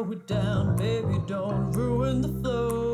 Slow it down, baby, don't ruin the flow.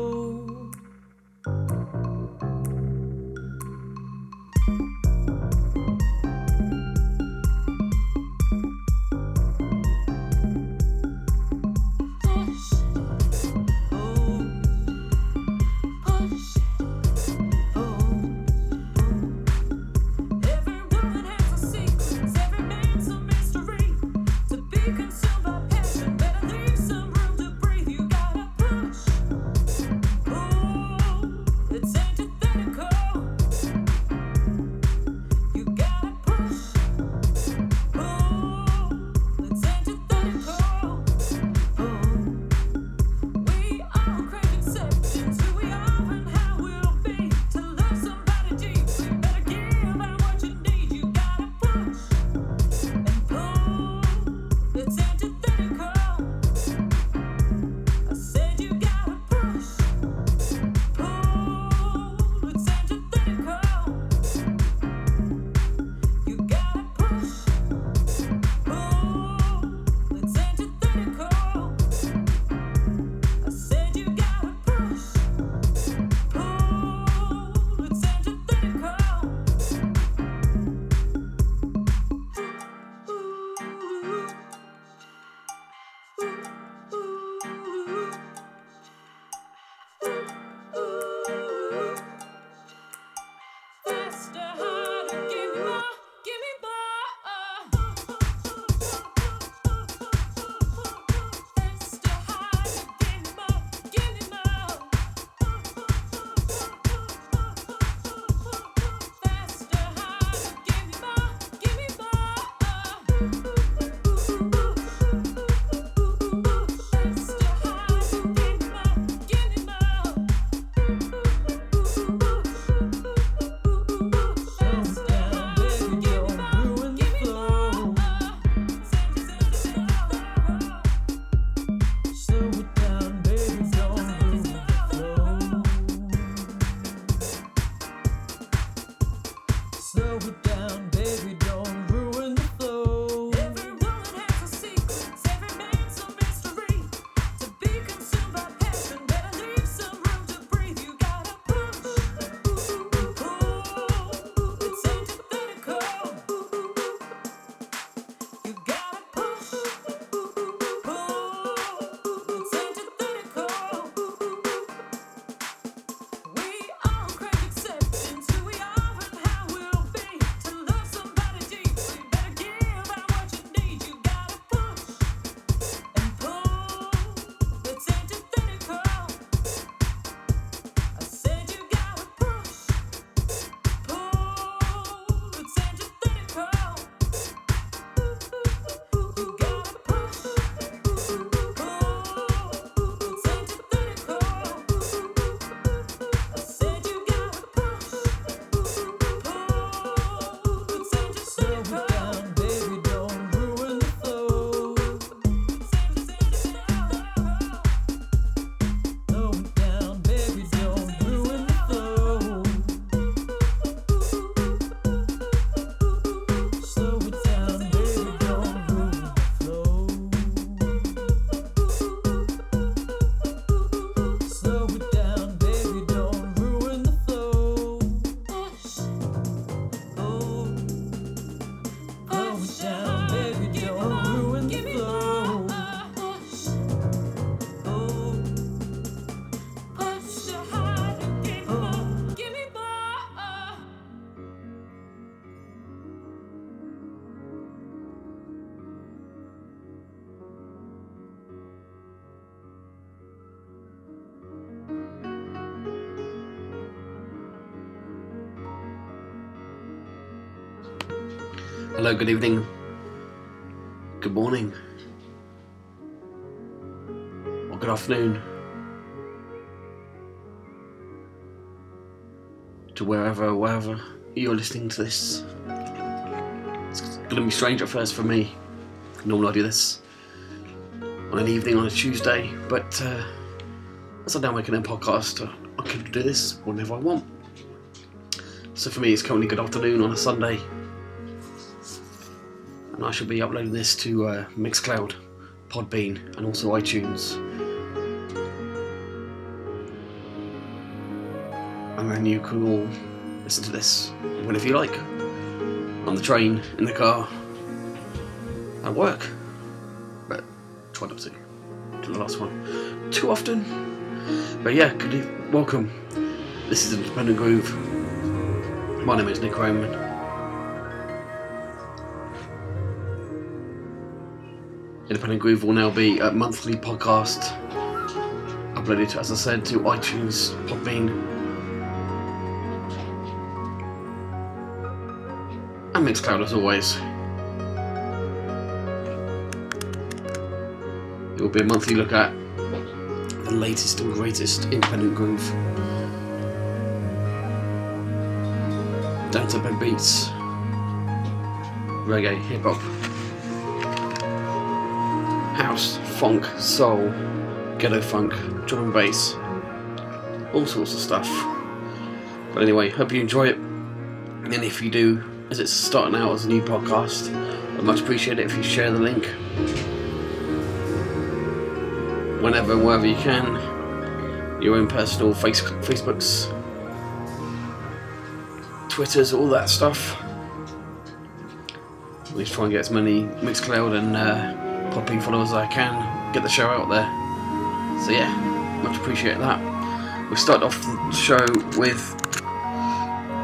Hello, good evening, good morning, or good afternoon to wherever, wherever you're listening to this. It's to be strange at first for me. Normally I do this on an evening on a Tuesday, but uh, as I'm now making a podcast, uh, I can do this whenever I want. So for me, it's currently good afternoon on a Sunday and I shall be uploading this to uh, Mixcloud Podbean, and also iTunes. And then you can all listen to this whenever you like. On the train, in the car, at work. But try not to. To the last one. Too often. But yeah, good e- welcome. This is Independent Groove. My name is Nick Roman. Independent Groove will now be a monthly podcast uploaded, as I said, to iTunes, Podbean, and Mixcloud as always. It will be a monthly look at the latest and greatest independent groove. Down tempo beats, reggae, hip hop, funk, soul, ghetto funk, drum and bass, all sorts of stuff. But anyway, hope you enjoy it. And if you do, as it's starting out as a new podcast, I'd much appreciate it if you share the link whenever, wherever you can. Your own personal face, Facebooks, Twitters, all that stuff. At least try and get as many Mixcloud and uh, Podbean followers as I can. Get the show out there. So yeah, much appreciate that. We start off the show with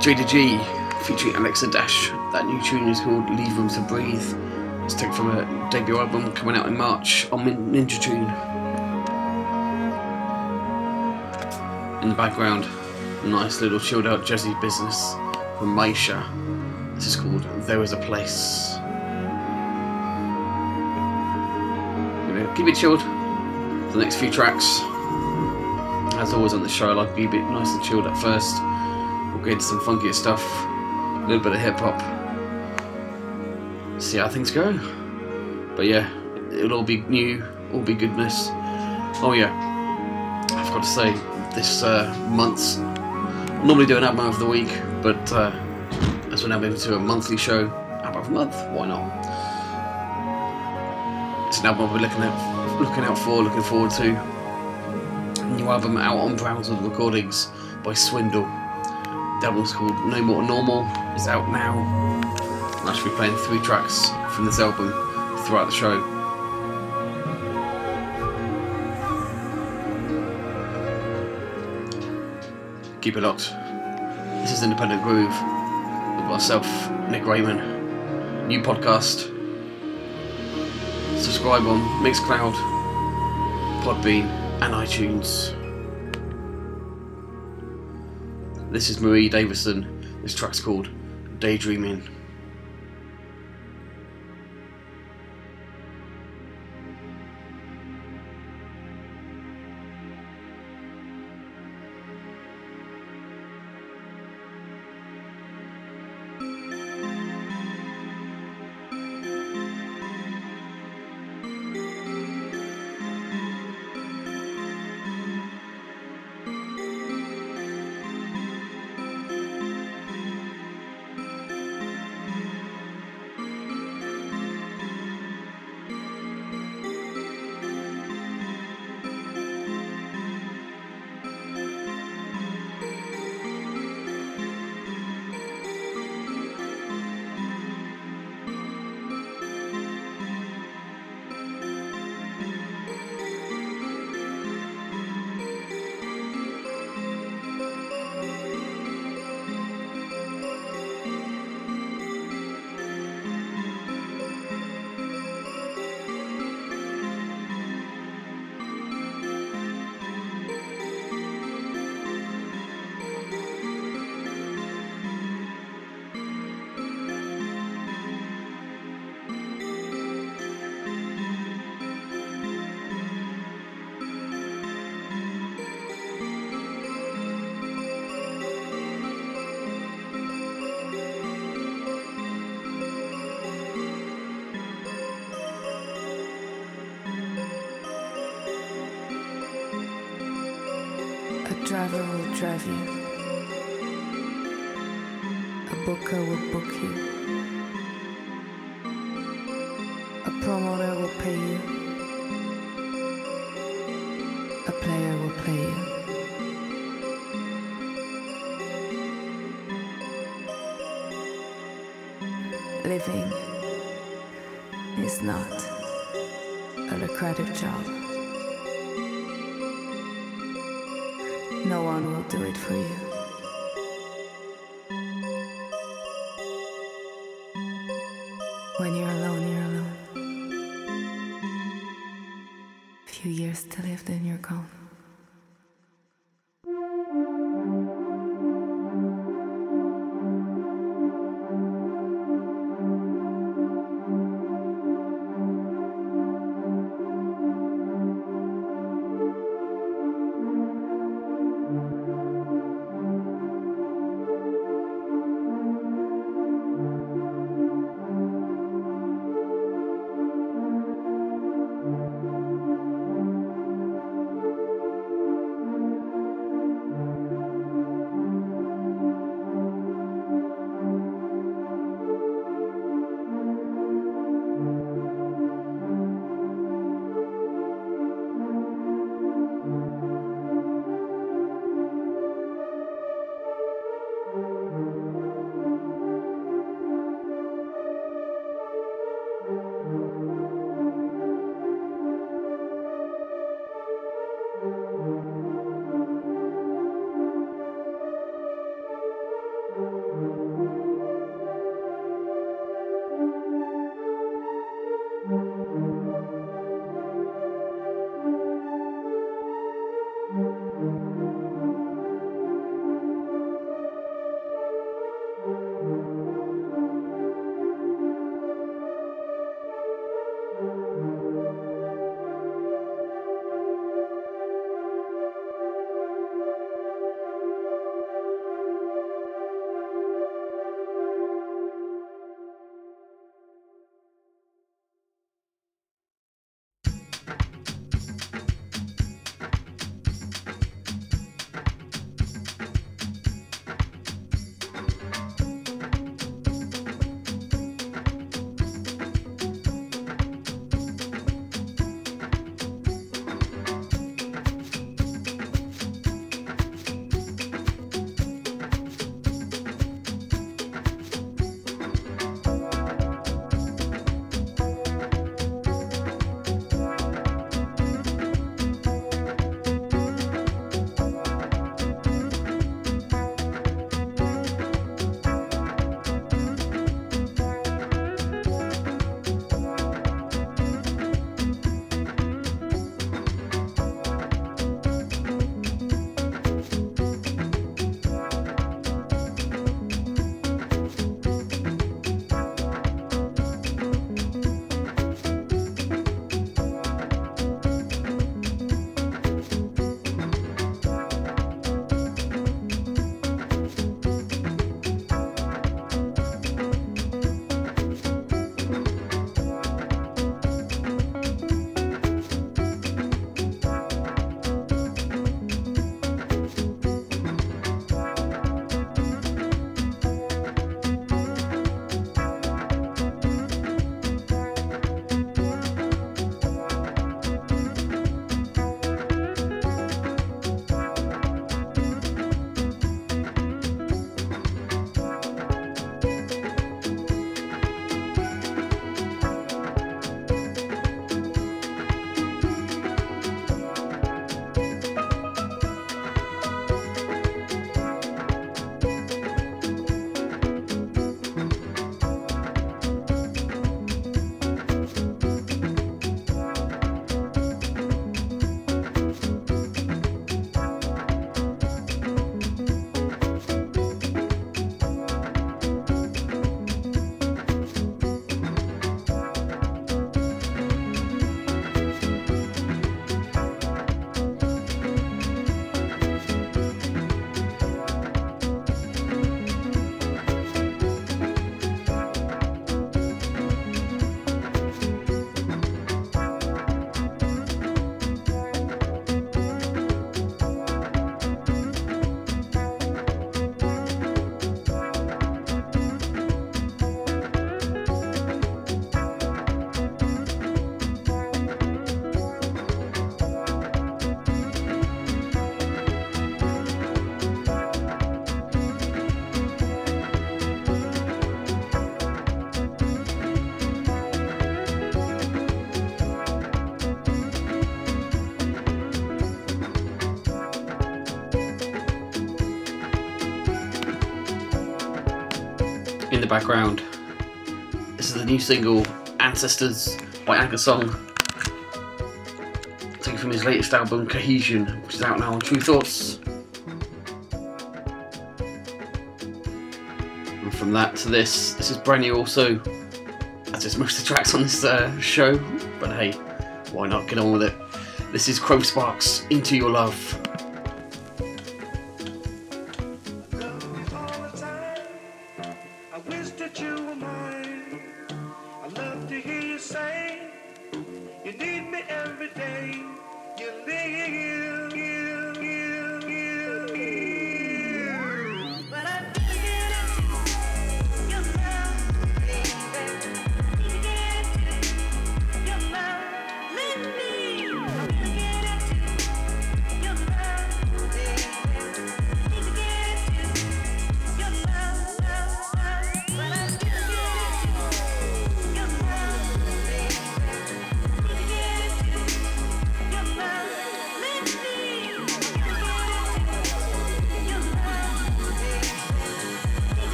J to G featuring Alexa Dash. That new tune is called Leave Room to Breathe. It's taken from a debut album coming out in March on Ninja Tune. In the background, nice little chilled out jazzy business from Maisha. This is called There Is a Place. Keep it chilled for the next few tracks. As always on the show, I like to be a bit nice and chilled at first. We'll get into some funkier stuff, a little bit of hip hop. See how things go. But yeah, it'll all be new, all be goodness. Oh yeah, I've got to say, this uh, month's normally do an album of the week, but uh, as we're now moving to a monthly show, album of the month, why not? It's an album I'll be looking at, looking out for, looking forward to. New album out on Brownswood Recordings by Swindle. The album's called No More Normal. It's out now. I should be playing three tracks from this album throughout the show. Keep it locked. This is Independent Groove with myself, Nick Raymond. New podcast. Subscribe on Mixcloud, Podbean, and iTunes. This is Marie Davidson. This track's called Daydreaming. Background. This is the new single, Ancestors by Anchorsong. Taken from his latest album, Cohesion, which is out now on Tru Thoughts. And from that to this, this is brand new also, as is most of the tracks on this uh, show, but hey, why not get on with it? This is Crow Sparks, Into Your Love.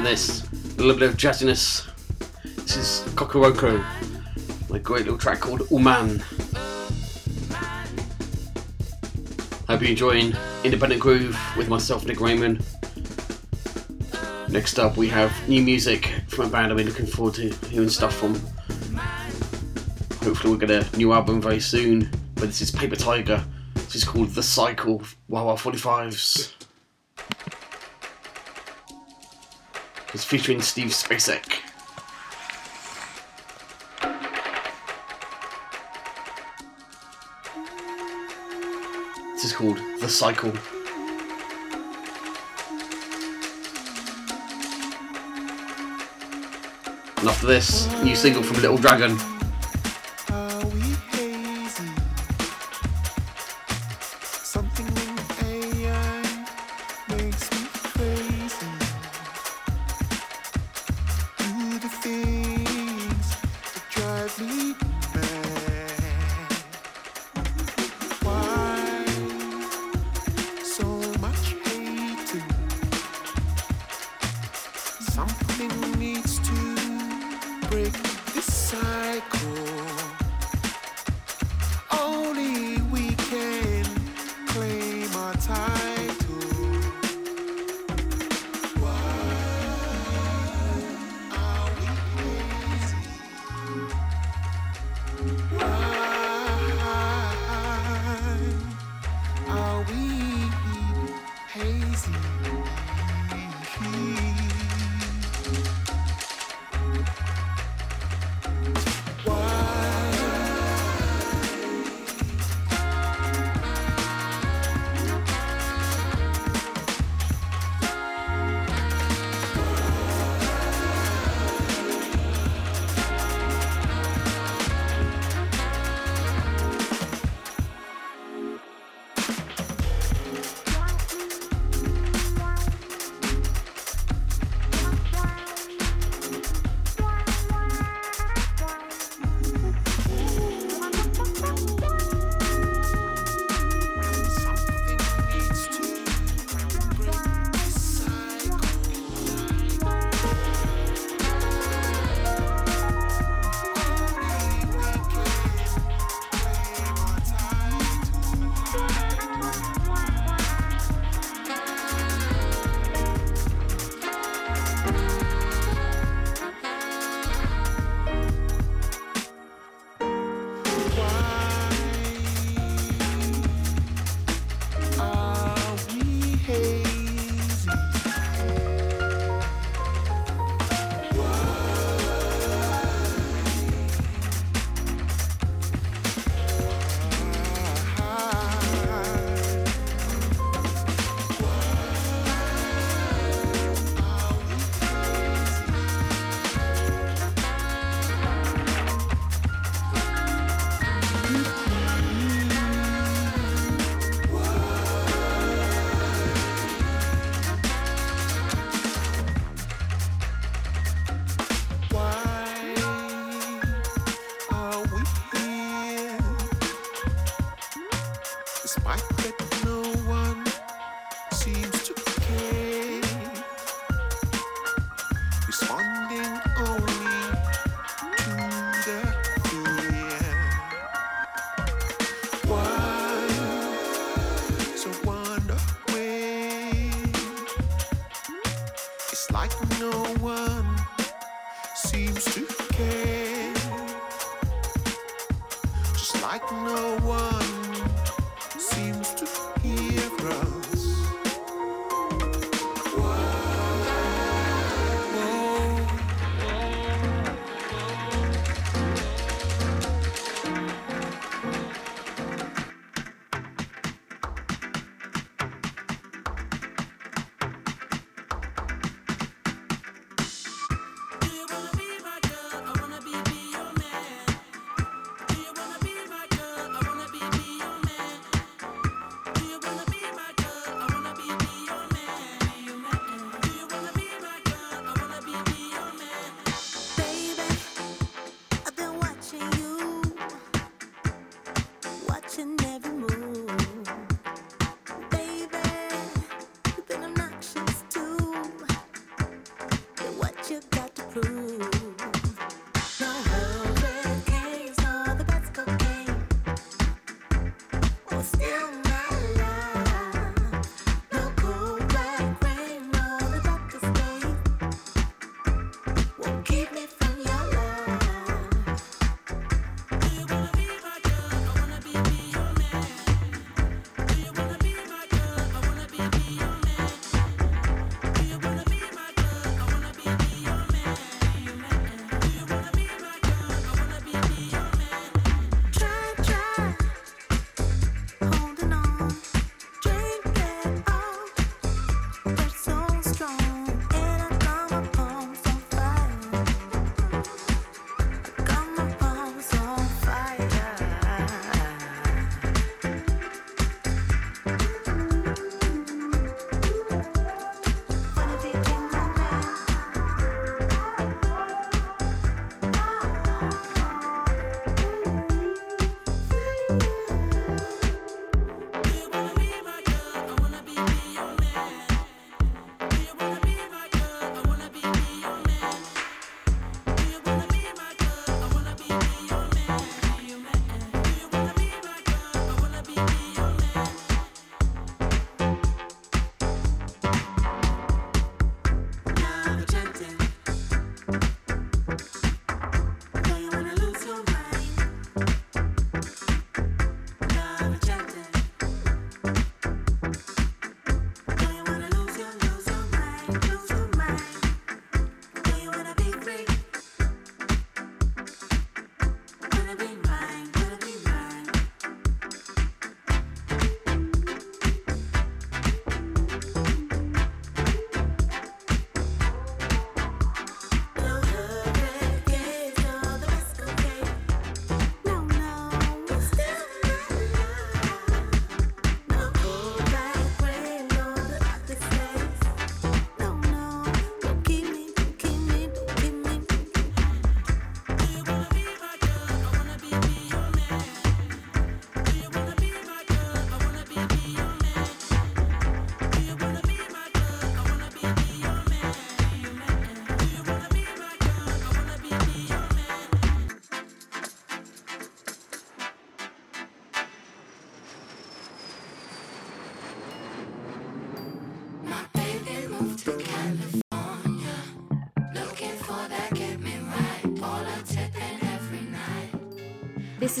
Loving this. A little bit of jazziness. This is Kokoroko, my great little track called Uman. Hope you're enjoying Independent Groove with myself, Nick Raymond. Next up, we have new music from a band I've been looking forward to hearing stuff from. Hopefully, we'll get a new album very soon. But this is Paper Tiger. This is called The Cycle. Wow, 45s. Featuring Steve Spacek. This is called The Cycle. And after this, new single from Little Dragon.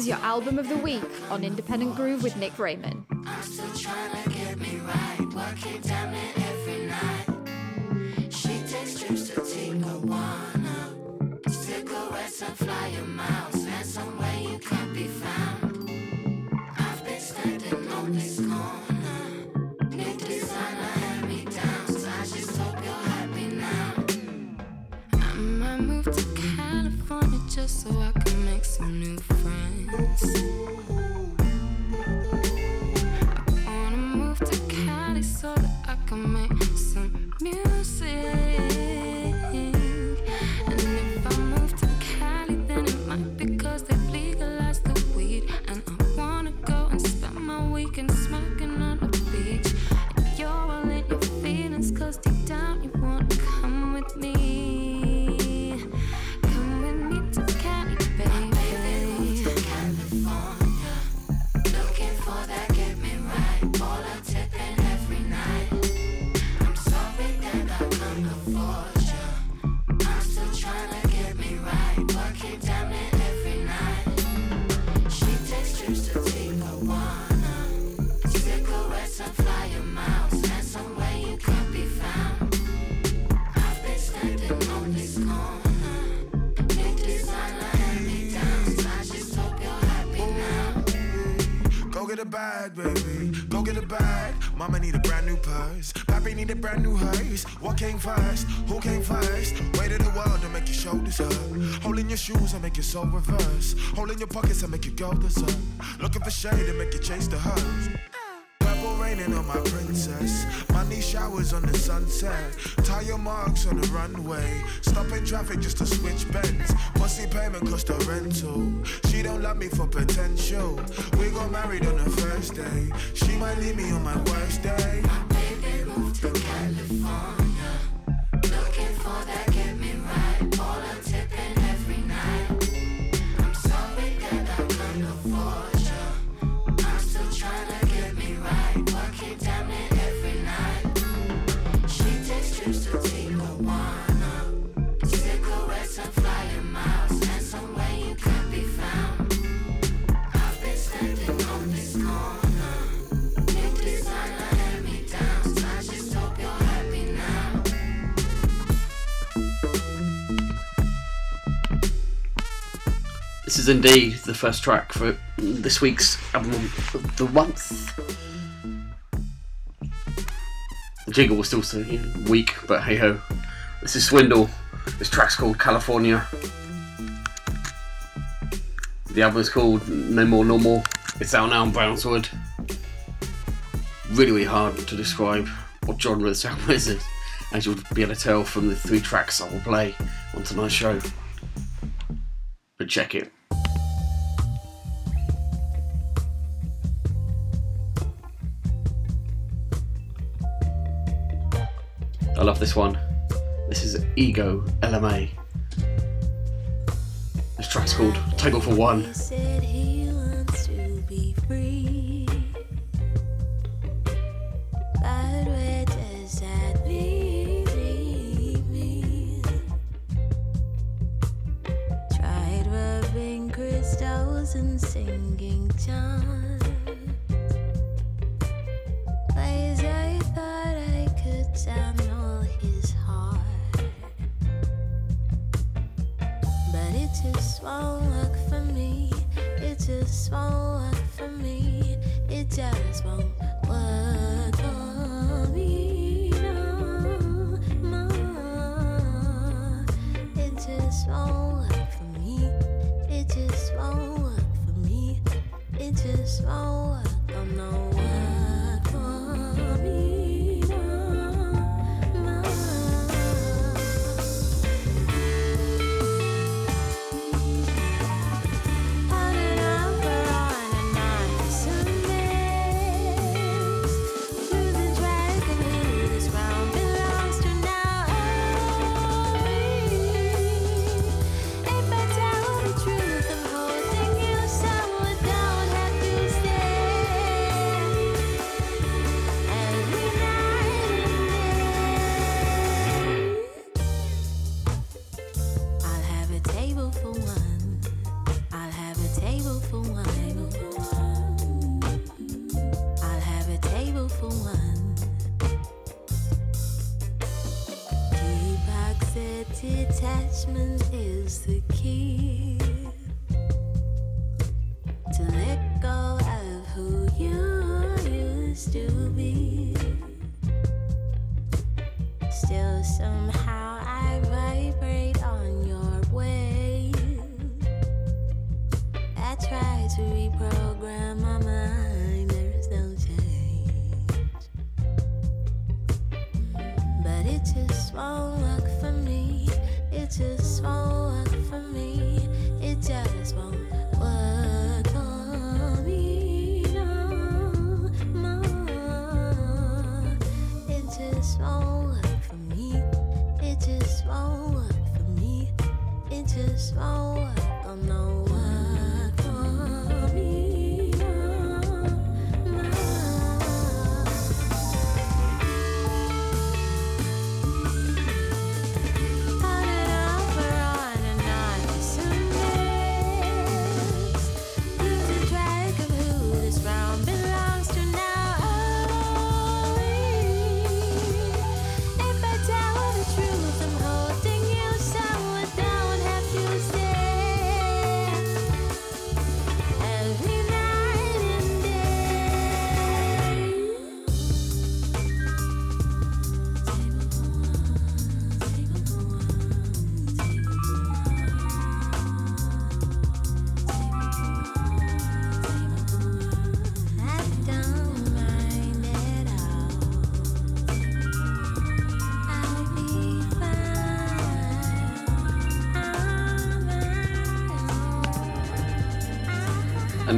Is your album of the week on Independent Groove with Nick Raymond. Brand new hearse. What came first? Who came first? Weight of the world to make your shoulders hurt. Hole Holding your shoes and make your soul reverse. Hole Holding your pockets and make your girl deserve. Looking for shade to make you chase the hearse. Purple raining on my princess. Money showers on the sunset. Tire marks on the runway. Stopping traffic just to switch bends. Pussy payment cost a rental. She don't love me for potential. We got married on the first day. She might leave me on my worst day. To California. Indeed the first track for this week's album of the month. The jingle was still so weak, but hey ho. This is Swindle. This track's called California. The album is called No More Normal. It's out now on Brownswood. Really, really hard to describe what genre this album is, as you'll be able to tell from the three tracks I will play on tonight's show. But check it. I love this one. This is Ego Ella May. This track's called Table for One. And singing chants. Ways I thought I could channel his heart. But it just won't work for me. It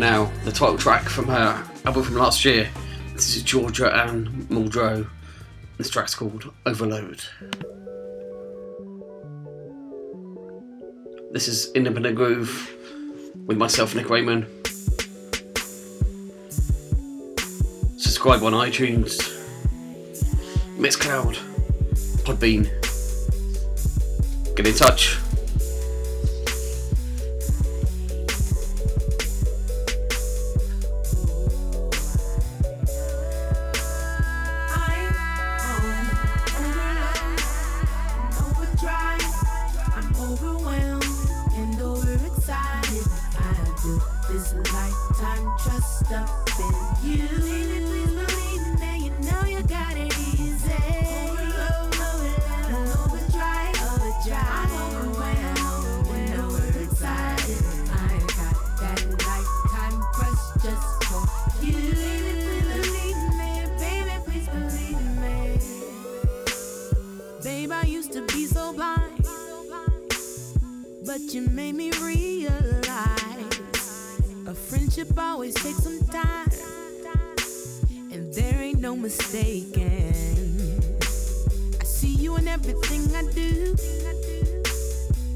now, the title track from her album from last year. This is Georgia Ann Muldrow. This track's called Overload. This is Independent Groove with myself, Nick Raymond. Subscribe on iTunes, Mixcloud, Podbean. Get in touch. A friendship always takes some time, and there ain't no mistaking. I see you in everything I do,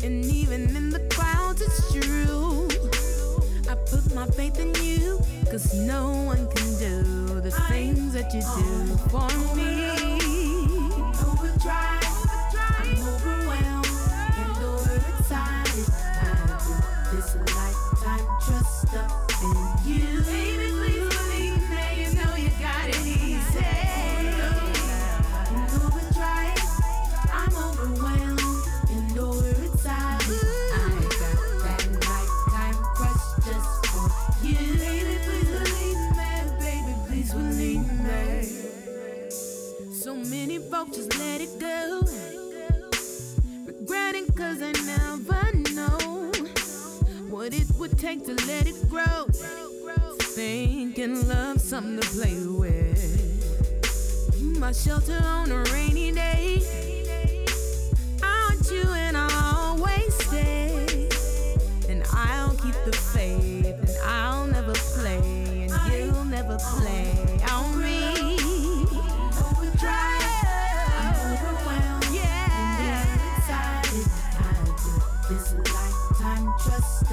and even in the clouds, it's true. I put my faith in you, cause no one can do the things that you do for me. stuck in you. take to let it grow? Thinking love, something to play with. My shelter on a rainy day. Aren't you and I'll always stay. And I'll keep the faith, and I'll never play, and you'll never play on me. This lifetime trust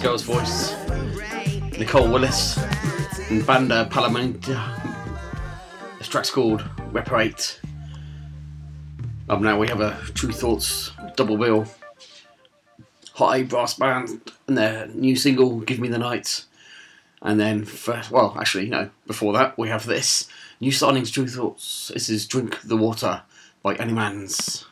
Girls voice, Nicole Willis, and Banda Palamanta. This track's called Reparate. Up now we have a Tru Thoughts double bill. Hot Brass Band and their new single, Give Me the Night. And then, first, well, actually, no, before that, we have this new signings, Tru Thoughts. This is Drink the Water by Anymans.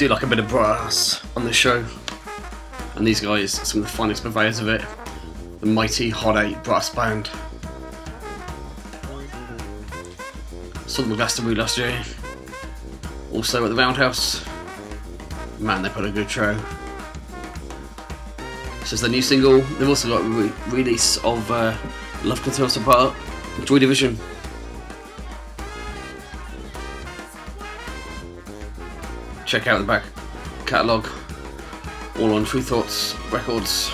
Do like a bit of brass on the show, and these guys, some of the finest purveyors of it, the mighty Hot 8 Brass Band. Saw them Glastonbury last year, also at the Roundhouse. Man, they put a good show. This is the new single. They've also got a re- release of uh, Love Can Tear Us Apart, Joy Division. Check out the back catalogue. All on Tru Thoughts Records.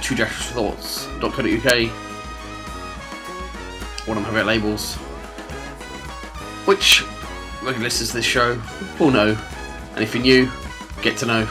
Tru thoughts.co.uk one of my favourite labels. Which regular listeners to this show will know. And if you're new get to know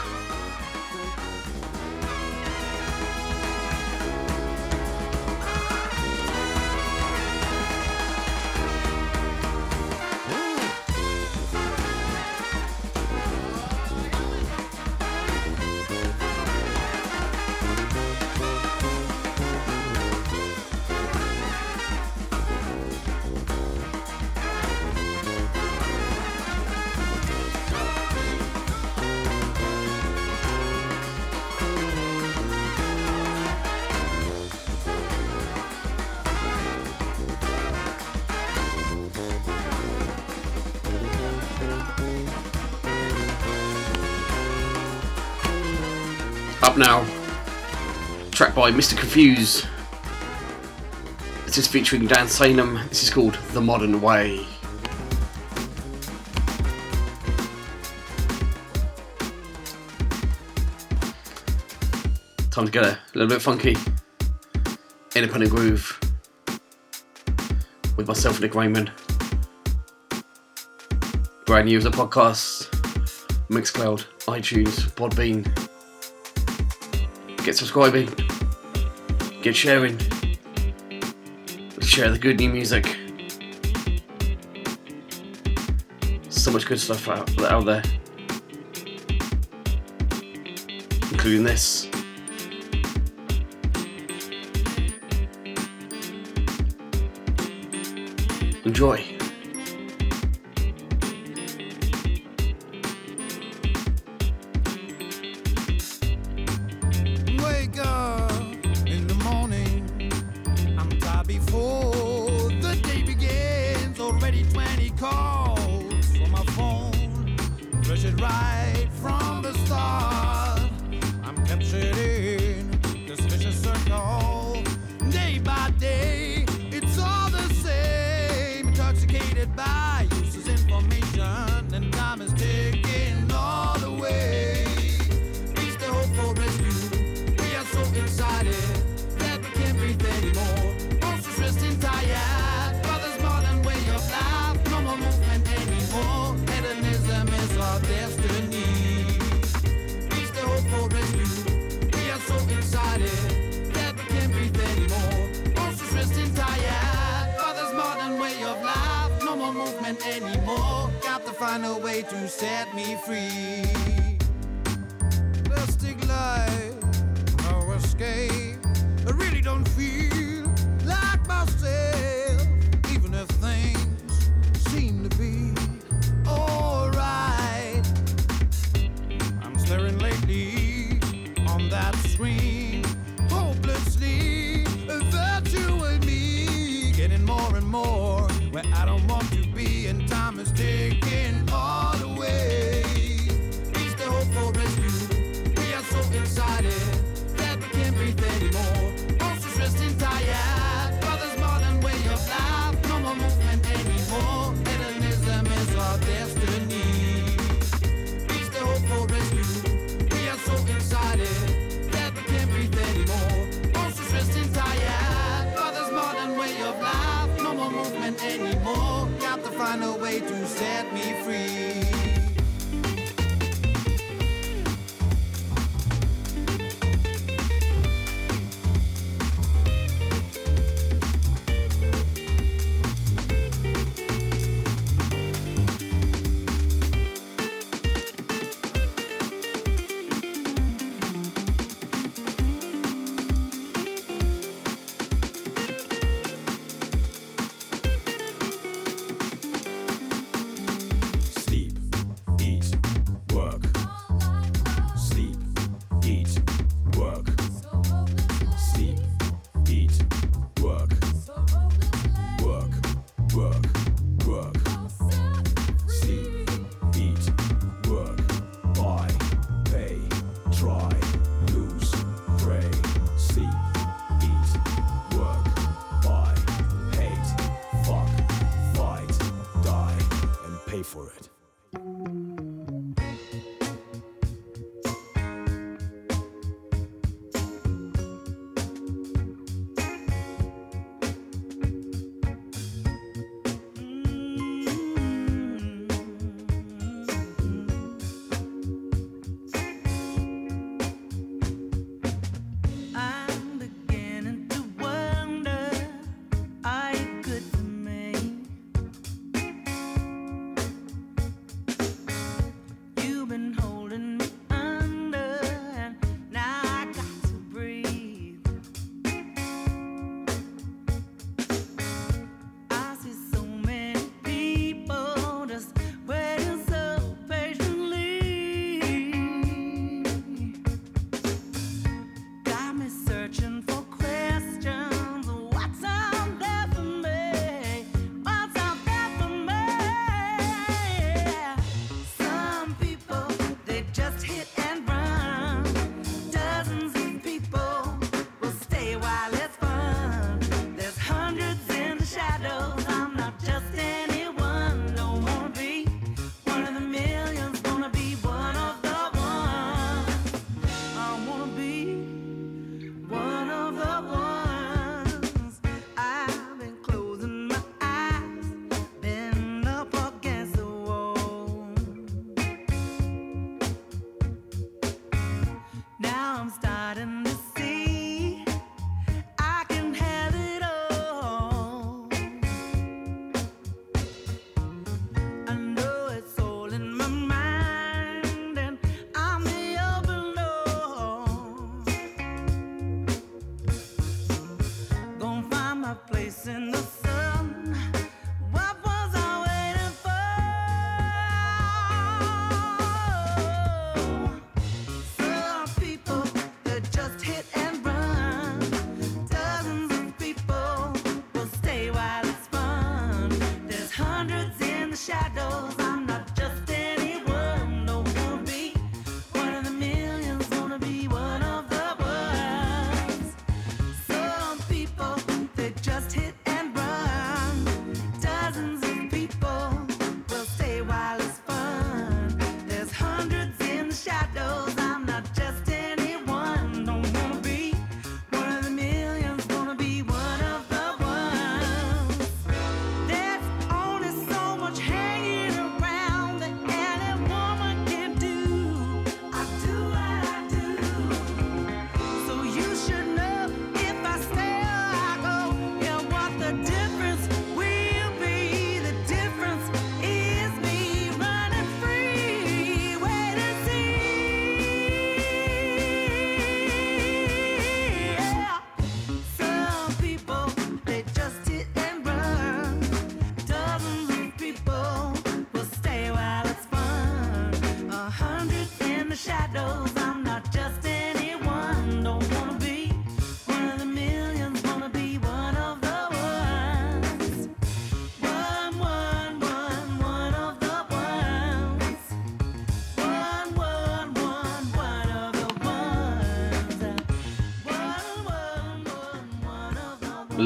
by Mr. Confuse. This is featuring Dan Sainham. This is called The Modern Way. Time to get a little bit funky. Independent groove. With myself, Nick Raymond. Brand new as a podcast. Mixcloud, iTunes, Podbean, get subscribing, get sharing, Let's share the good new music. So much good stuff out, out there, including this. Enjoy. Screen, find a way to set me free.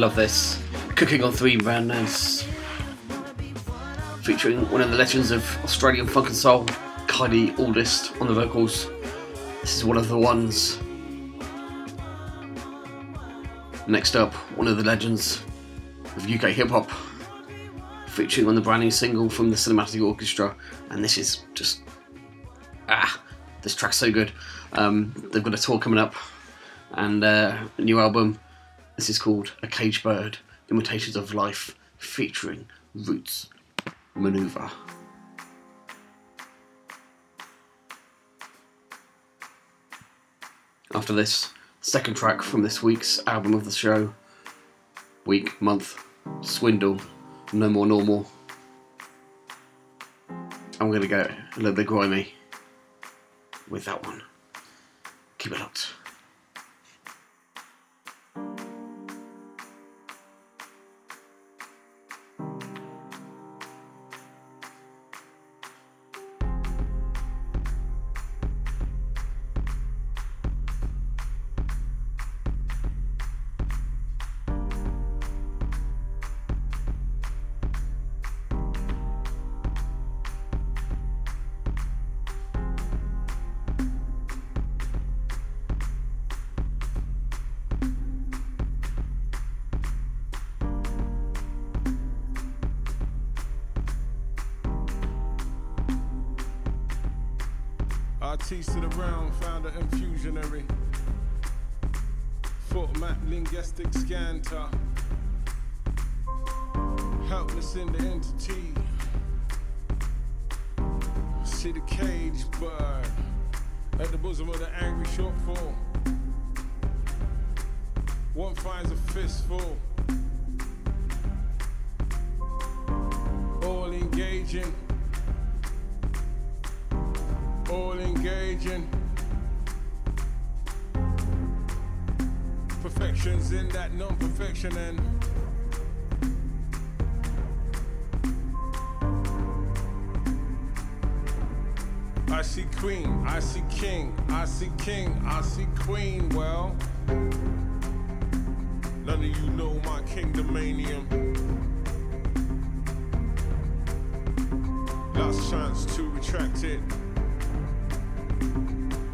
Love this. Cooking on Three Burners. Featuring one of the legends of Australian funk and soul, Kylie Auldist on the vocals. This is one of the ones. Next up, one of the legends of UK hip hop, featuring on the brand new single from the Cinematic Orchestra, and this is just ah, this track's so good. Um, they've got a tour coming up, and uh, a new album. This is called A Cage Bird: Imitations of Life, featuring Roots Manuva. After this, second track from this week's album of the show, week, month, Swindle, No More Normal. I'm gonna go a little bit grimy with that one. Keep it locked. In the entity. See the cage bird at the bosom of the angry shortfall. One finds a fistful. All engaging all engaging. Perfections in that non perfection and see queen, I see king, I see king, I see queen. Well, none of you know my kingdomanium. Last chance to retract it.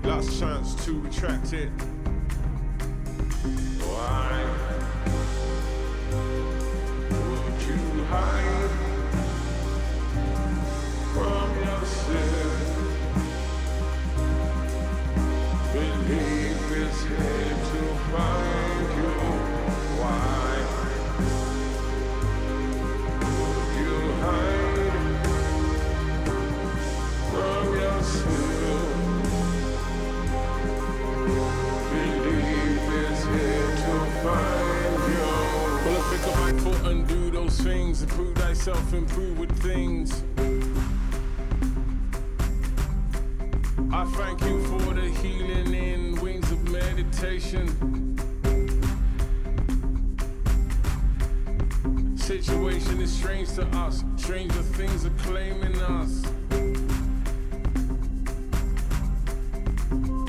Last chance to retract it. Improve thyself, improve with things. I thank you for the healing in wings of meditation. Situation is strange to us, stranger things are claiming us.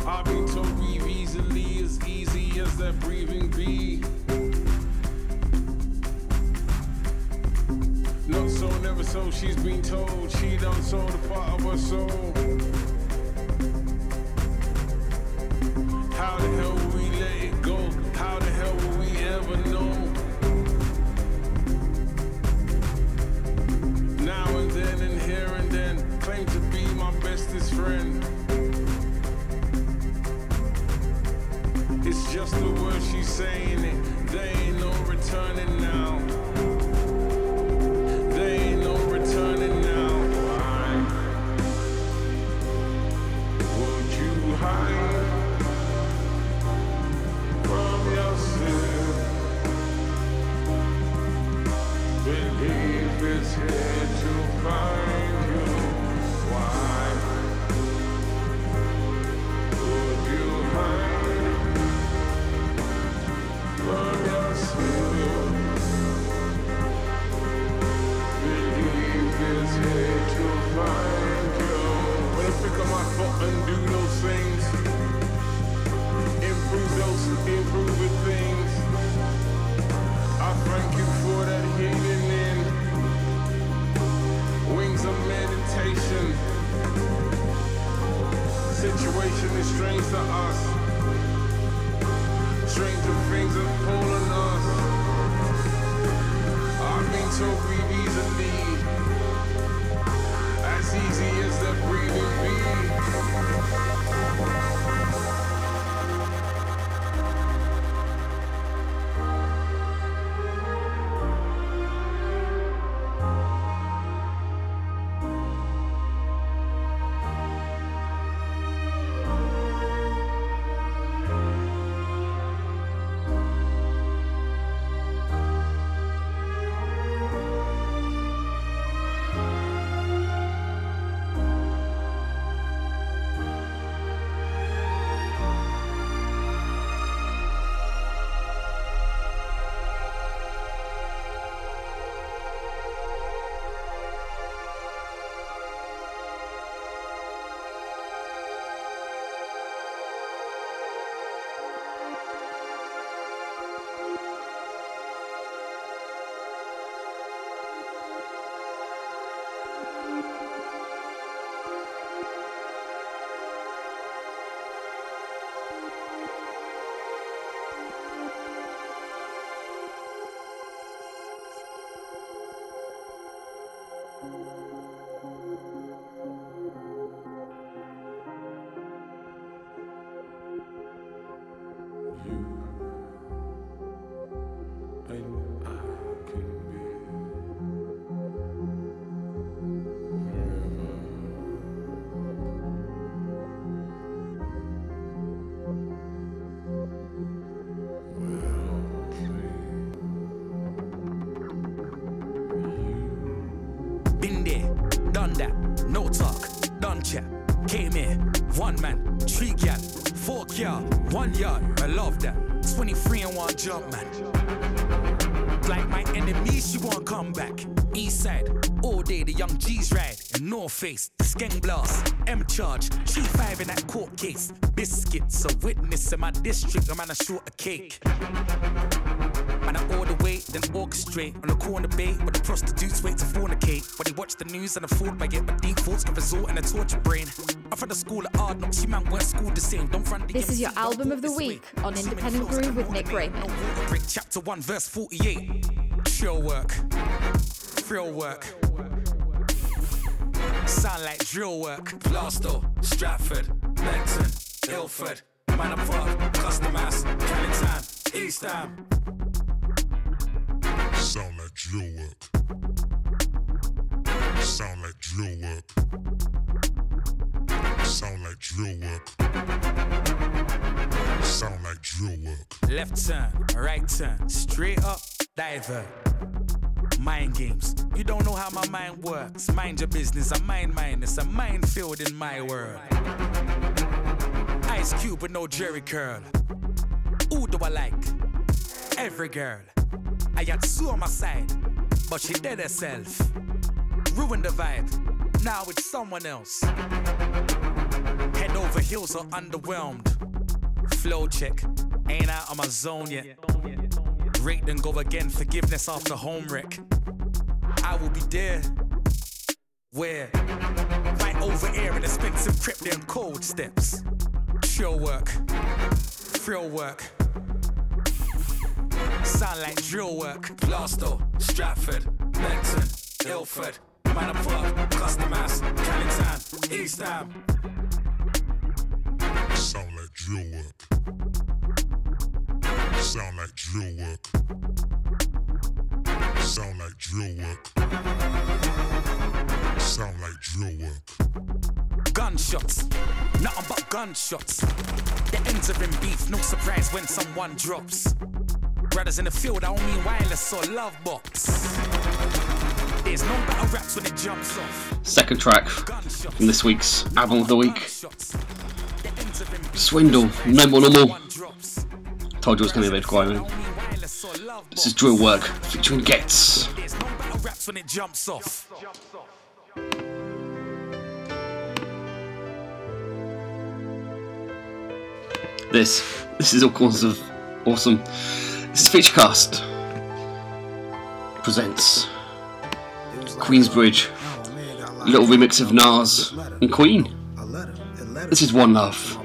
I've been told breathe easily, as easy as that breathing she done sold a part of her soul. Came here, one man, three gal, four gal, one yard. I love that. 23 and one jump, man. Like my enemy, she won't come back. East side, all day the young G's ride. And North Face, the skeng blast. M charge, 3-5 in that court case. Biscuits, a witness in my district, I'm on a short a cake. Man, I order wait, then orchestrate on the corner bait where the prostitutes wait to fornicate. When they watch the news and afford by it, but defaults can result in a torture brain. I'm from the school of hard knocks, you man weren't schooled the same. Don't front the This is your album of the week on Independent Groove with Nick Raymond. Break chapter 1, verse 48. Drill work. Drill work. Sound like drill work. Plaistow, Stratford, Beckton, Ilford, Manor Park, Custom House, Canning Town, East Ham. Sound like drill work. Sound like drill work. Sound like drill work. Sound like drill work. Left turn, right turn, straight up, divert. Mind games. You don't know how my mind works. Mind your business, I mind mine. It's a minefield in my world. Ice Cube with no Jerry curl. Who do I like? Every girl. I had Sue on my side, but she did herself. Ruined the vibe. Now it's someone else. Over heels or underwhelmed. Flow check. Ain't out of my zone yet. Rate then go again. Forgiveness after home wreck. I will be there. Where? Right over here in expensive crib, them cold steps. Chill work. Frill work. Sound like drill work. Plaistow, Stratford, Beckton, Ilford, Manor Custom House, Canning Town, East Ham. Sound like drill work. Sound like drill work. Sound like drill work. Sound like drill work. Gunshots, nothing but gunshots. The ends are in beef, no surprise when someone drops. Brothers in the field, I don't mean wireless or love box. There's no better raps when it jumps off. Second track from this week's album of the week. Swindle, No More no Normal. Told you it was going to be a bit quiet. This is Drill Work featuring Ghetts. When it jumps off. This, this is all kinds of awesome. This is Featurecast. Presents Queensbridge. Little remix of Nas and Queen. This is One Love.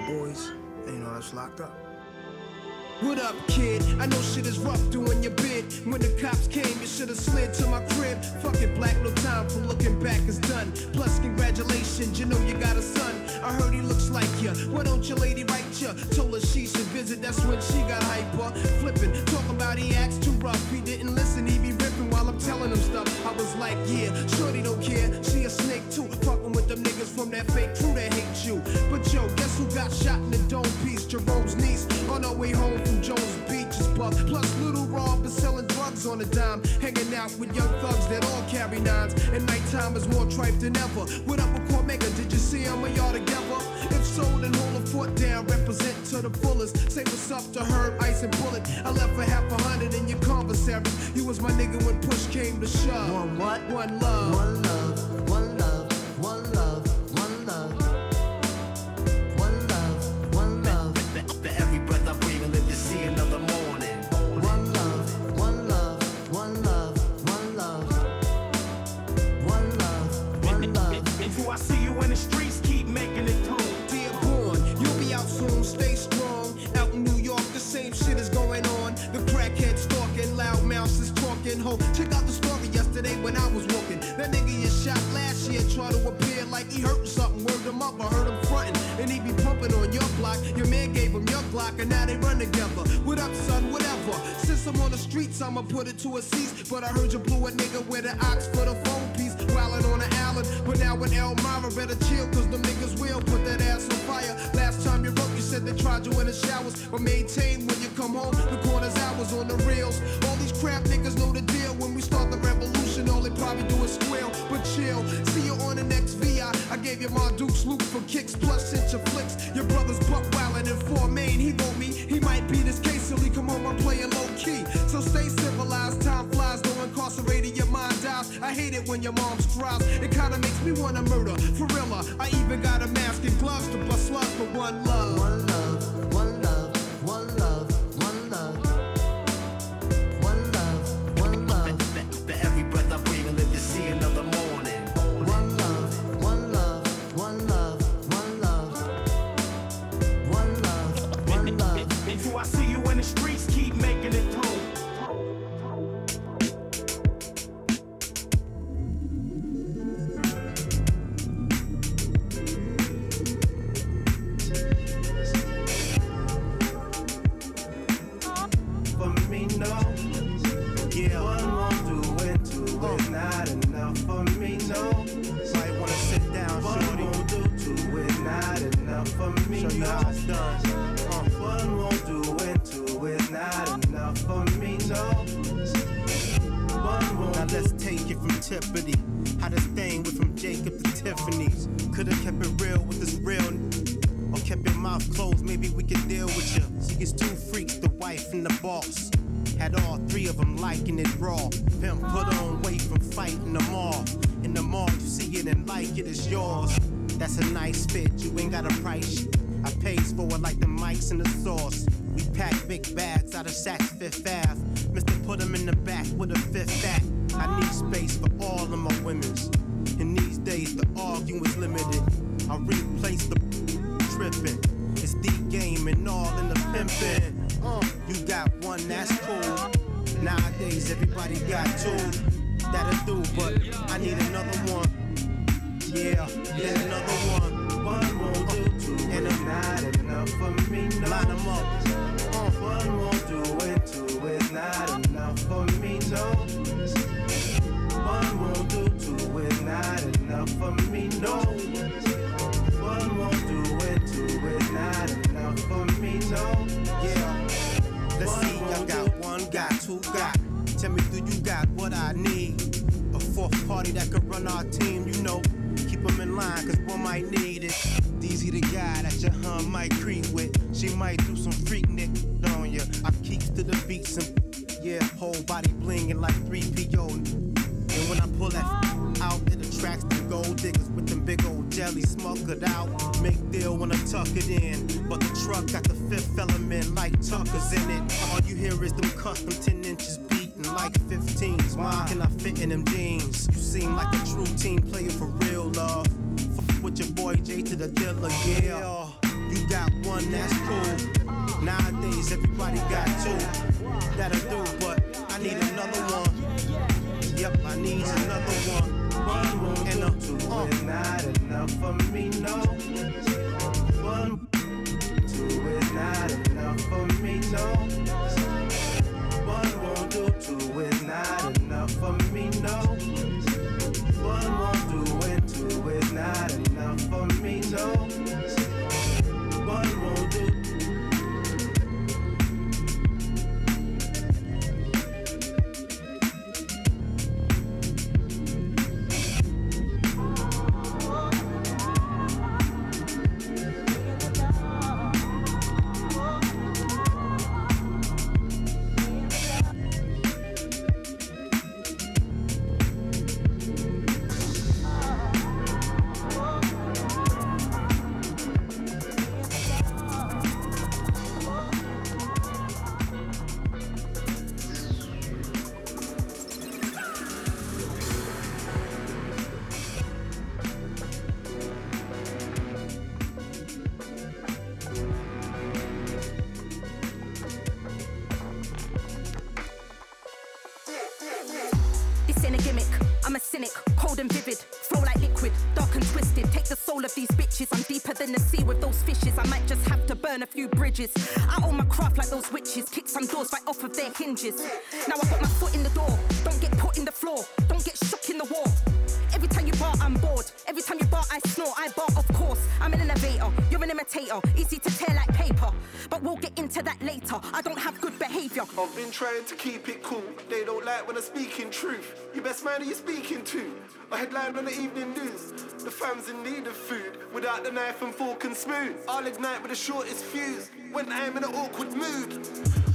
What up, kid? I know shit is rough doing your bid. When the cops came, you should have slid to my crib. Fuck it, black, no time for looking back is done. Plus, congratulations, you know you got a son. I heard he looks like ya. Why don't your lady write ya? Told her she should visit, that's when she got hyper. Flipping, talk about he acts too rough. He didn't listen, he be ripping while I'm telling him stuff. I was like, yeah, shorty don't care. She a snake too. Fucking with niggas from that fake crew that hate you. But yo, guess who got shot in the dome piece? Jerome's niece on her way home from Jones Beach is buff. Plus, little Rob is selling drugs on a dime. Hanging out with young thugs that all carry nines. And nighttime is more tripe than ever. What up with Cormega? Did you see him? Are y'all together? If so, then hold a foot down. Represent to the fullest. Say what's up to Herb, Ice, and Bullet. I left for half a hundred in your commissary. You was my nigga when push came to shove. One what? One love. One love. When I was walking. That nigga you shot last year tried to appear like he hurt something. Word him up, I heard him frontin'. And he be pumping on your block. Your man gave him your Glock, and now they run together. What up, son? Whatever. Since I'm on the streets, I'ma put it to a cease. But I heard you blew a nigga with an ox for the phone piece. Wildin' on the island. But now in Elmira, better chill, cause them niggas will put that ass on fire. Last time you wrote, you said they tried you in the showers. But maintain when you come home, the corner's hours on the reels. All these crap niggas know the deal. When we start the revolution, probably do a squeal, but chill. See you on the next VI. I gave you my Duke's loop for kicks, plus since your flicks. Your brother's buck wildin' in four main. He want me, he might be this case silly. Come on, I'm playing low key. So stay civilized, time flies, though incarcerated, your mind dies. I hate it when your mom's cries. It kinda makes me wanna murder, for real. I even got a mask and gloves to bust love for one in the Now I put my foot in the door. Don't get put in the floor. Don't get shook in the wall. Every time you bar, I'm bored. Every time you bar, I snore. I bar, of course. I'm an innovator. You're an imitator. Easy to tear like paper. But we'll get into that later. I don't have good behavior. I've been trying to keep it cool. They don't like when I'm speaking truth. Your best man are you speaking to? I headline on the evening news. The fam's in need of food. Without the knife and fork and spoon, I'll ignite with the shortest fuse. When I'm in an awkward mood.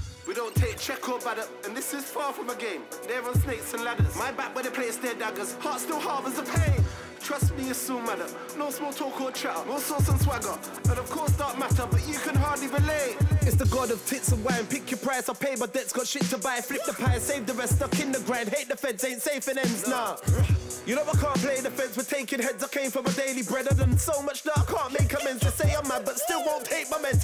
Don't take check or batter, and this is far from a game. They're on snakes and ladders. My back where they place their daggers. Heart still harbours the pain. Trust me, it's still matter. No small talk or chatter. no sauce and swagger. And of course, dark matter, but you can hardly relate. It's the god of tits and wine. Pick your price, I'll pay my debts. Got shit to buy. Flip the pie, save the rest. Stuck in the grind. Hate the feds, ain't safe in ends, nah. You know I can't play the feds. We're taking heads. I came for my daily bread. I done so much that I can't make amends. They say I'm mad, but still won't take my meds.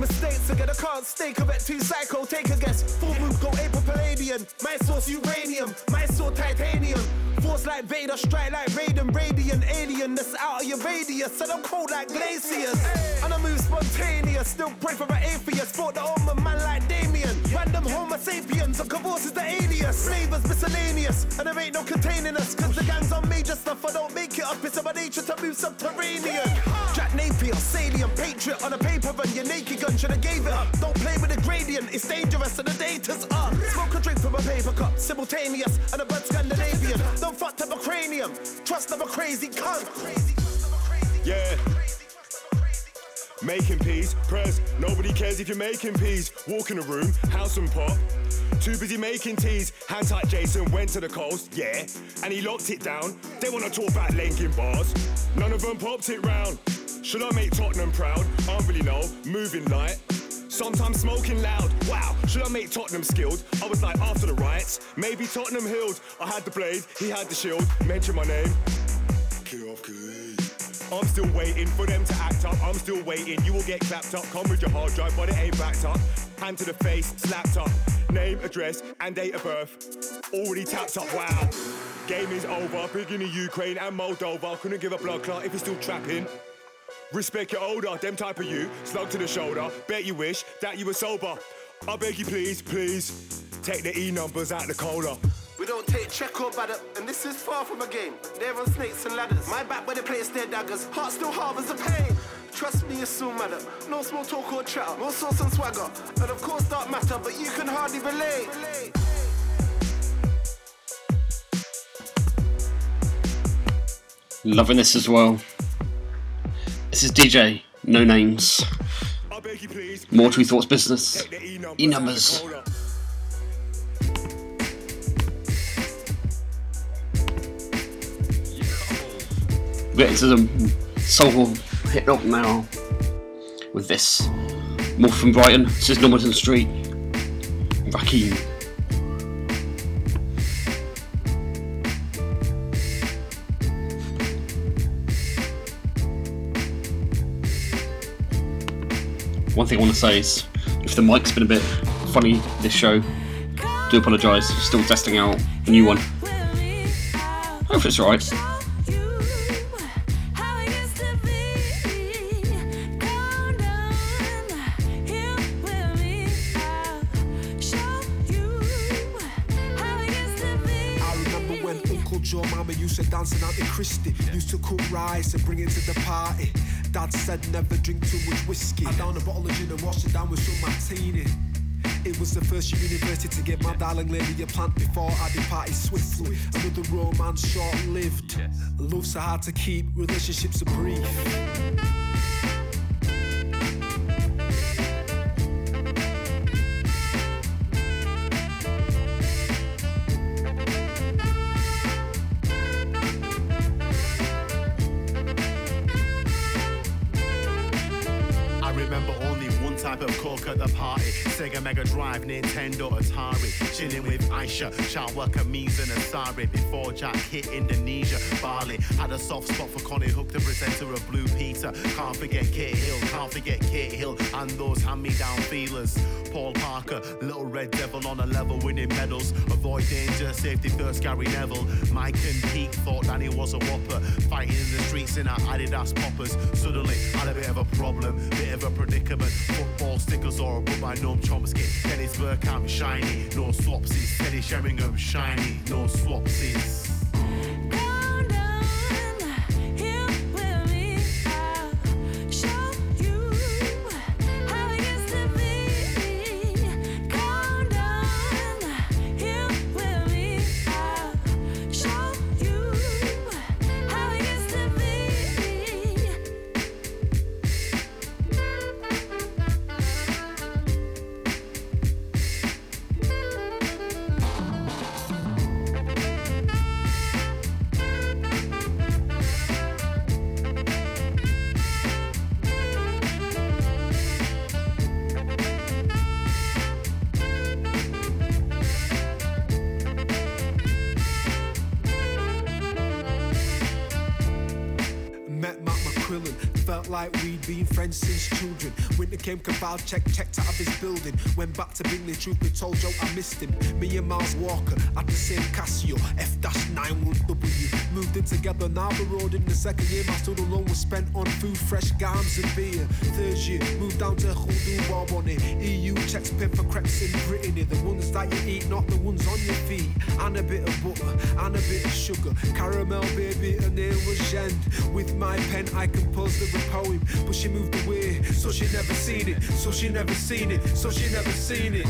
Mistakes again, I can't stake. I bet too psycho. Take a guess. Full move, go April Palladian. My source uranium. My sword titanium. Force like Vader, strike like Raiden, radiant alien that's out of your radius. And I'm cold like glaciers. And I move spontaneous, still pray for an atheist. Fought the old man like Damien. Random Homo sapiens, and Caboose is the alias. Flavors miscellaneous, and there ain't no containing us. Cause the gang's on major stuff, I don't make it up. It's about nature to move subterranean. Jack Napier, salient, patriot on a paper run. Your naked gun should have gave it up. Don't play with the gradient, it's dangerous and the data's up. Smoke a drink from a paper cup, simultaneous, and a bud Scandinavian. Don't fuck to a cranium, trust of a crazy cunt. Yeah. Making peas, press. Nobody cares if you're making peas. Walk in a room, house and pot. Too busy making teas. Hand tight Jason went to the coast, yeah. And he locked it down. They wanna talk about linking bars. None of them popped it round. Should I make Tottenham proud? I don't really know. Moving light. Sometimes smoking loud. Wow, should I make Tottenham skilled? I was like, after the riots, maybe Tottenham healed. I had the blade, he had the shield. Mention my name. Kill off, kill I'm still waiting for them to act up. I'm still waiting. You will get clapped up. Come with your hard drive, but it ain't backed up. Hand to the face, slapped up. Name, address, and date of birth. Already tapped up. Wow. Game is over. Big in the Ukraine and Moldova. Couldn't give a blood clot if you're still trapping. Respect your older, them type of you. Slug to the shoulder. Bet you wish that you were sober. I beg you, please, please. Take the E numbers out the cola. We don't take check or batter, and this is far from a game. They're on snakes and ladders. My back where they place their daggers. Heart still harbours the pain. Trust me, it's still matter. No small talk or chatter. More sauce and swagger. And of course, dark matter, but you can hardly relate. Loving this as well. This is DJ, no names. More Tru Thoughts business. E numbers. Get into some soulful hip hop now with this. More from Brighton. This is Normanton Street. Rakim. One thing I want to say is, if the mic's been a bit funny this show, do apologise. Still testing out a new one. Hope it's alright. Cook and bring it to the party. Dad said never drink too much whiskey. I down a bottle of gin and washed it down with some martini. It was the first university to get my darling lady a plant before I departed swiftly. Another romance short lived. Love's so hard to keep, relationships are brief. Nintendo, Atari. Chilling with Aisha, Shawa Kamiz and Asari. Before Jack hit Indonesia, Bali. Had a soft spot for Konnie Huq, the presenter of Blue Peter. Can't forget Kit Hill, can't forget Kit Hill, and those hand me down feelers. Paul Parker, Little Red Devil on a level winning medals. Avoid danger, safety first, Gary Neville. Mike and Pete thought Danny was a whopper. Fighting in the streets in our Adidas poppers. Suddenly had a bit of a problem, bit of a predicament. Football stickers or a book by Noam Chomsky. Dennis Bergkamp, shiny, no swapsies Teddy Sheringham, shiny, no swapsies came, Caval check, checked out of his building. Went back to Bingley, truth be told, Joe, I missed him. Me and Miles Walker at the same Casio, F-91W. Moved in together, now road in the second year. My student loan was spent on food, fresh gams and beer. Third year, moved down to Hudu Warbonne. EU checks pay for crepes in Brittany. The that you eat, not the ones on your feet. And a bit of butter, and a bit of sugar. Caramel, baby, her name was Jen. With my pen, I composed a poem. But she moved away, so she never seen it. So she never seen it, so she never seen it.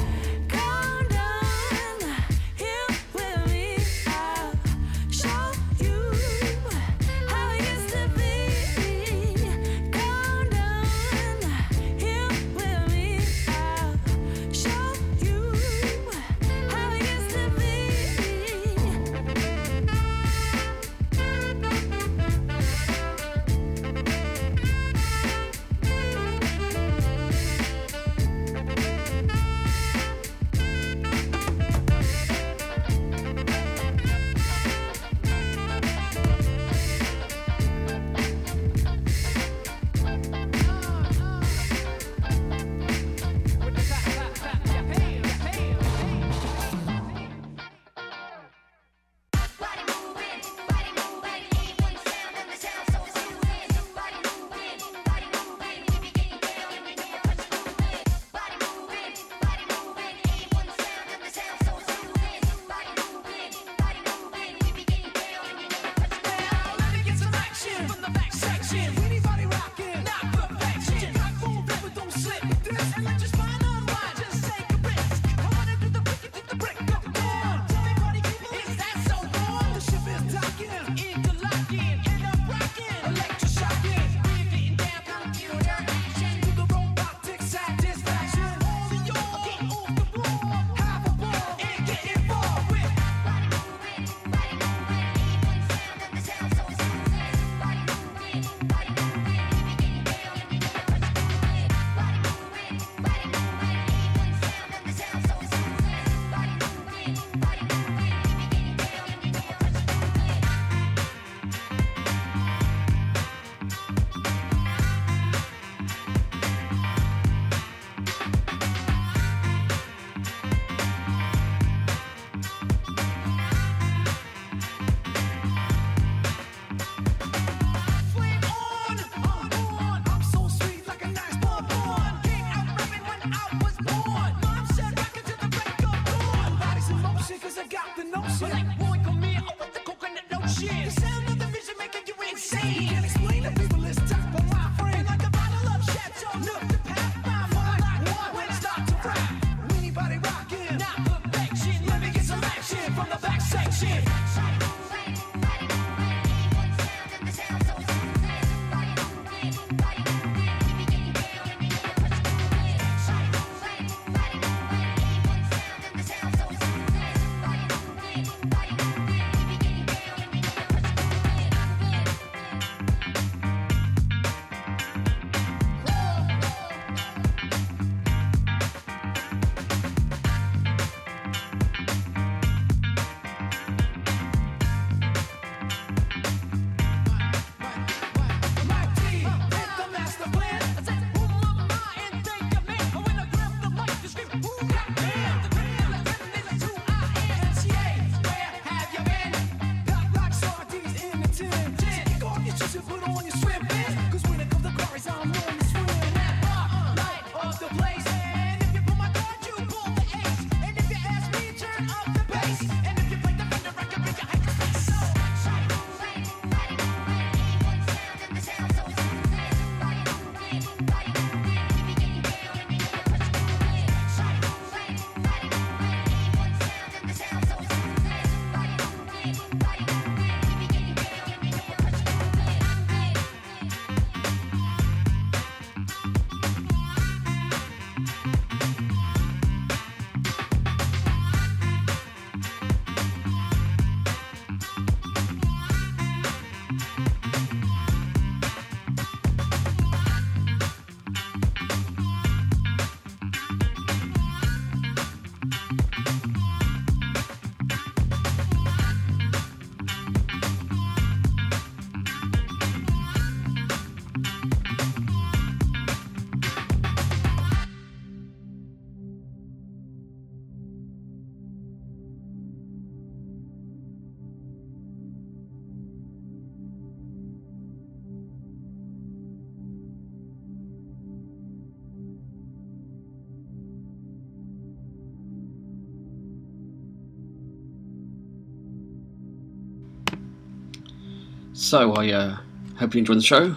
So I uh, hope you enjoyed the show.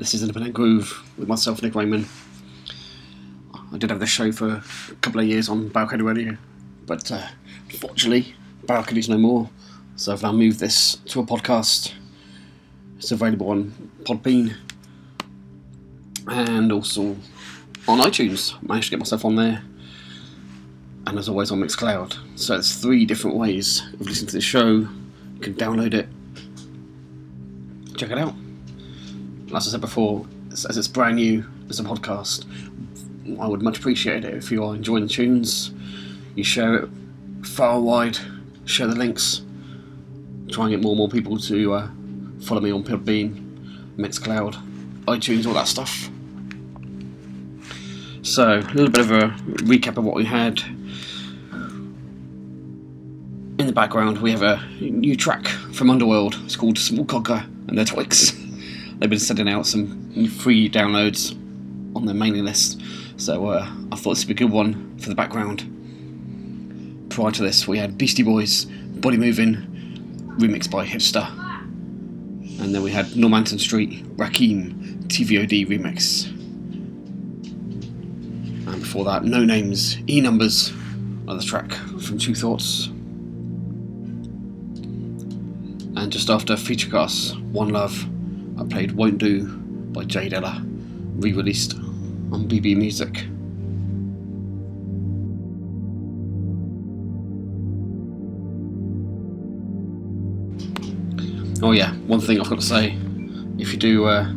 This is Independent Groove with myself, Nick Raymond. I did have this show for a couple of years on Balcony Radio, but uh, unfortunately, Balcony's no more. So I've now moved this to a podcast. It's available on Podbean and also on iTunes. I Managed to get myself on there, and as always on Mixcloud. So it's three different ways of listening to the show. You can download it, check it out. As I said before, as it's brand new as a podcast, I would much appreciate it if you are enjoying the tunes. You share it far wide, share the links, try and get more and more people to uh, follow me on Podbean, Mixcloud, iTunes, all that stuff. So, a little bit of a recap of what we had. In the background, we have a new track from Underworld. It's called Small Cogger and their Twigs. They've been sending out some free downloads on their mailing list, so uh, I thought this would be a good one for the background. Prior to this, we had Beastie Boys, Body Moving, remixed by Hipster. And then we had Normanton Street, Rakim, TVOD remix. And before that, No Names, E Numbers, another track from Tru Thoughts. And just after Featurecast, One Love, I played Won't Do by J Dilla, re released on BBE Music. Oh, yeah, one thing I've got to say if you do uh,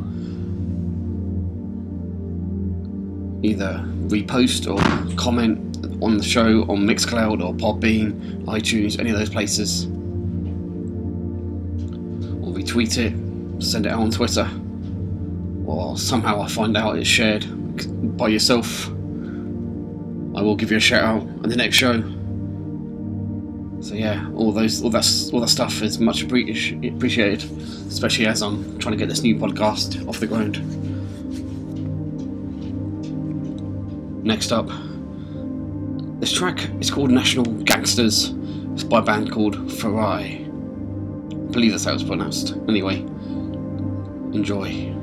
either repost or comment on the show on Mixcloud or Podbean, iTunes, any of those places, retweet it, send it out on Twitter, or somehow I find out it's shared by yourself, I will give you a shout out on the next show. So yeah, all those, all that, all that stuff is much appreciated, especially as I'm trying to get this new podcast off the ground. Next up, this track is called National Gangsters. It's by a band called Farai. Believe that's how it's pronounced. Anyway, enjoy.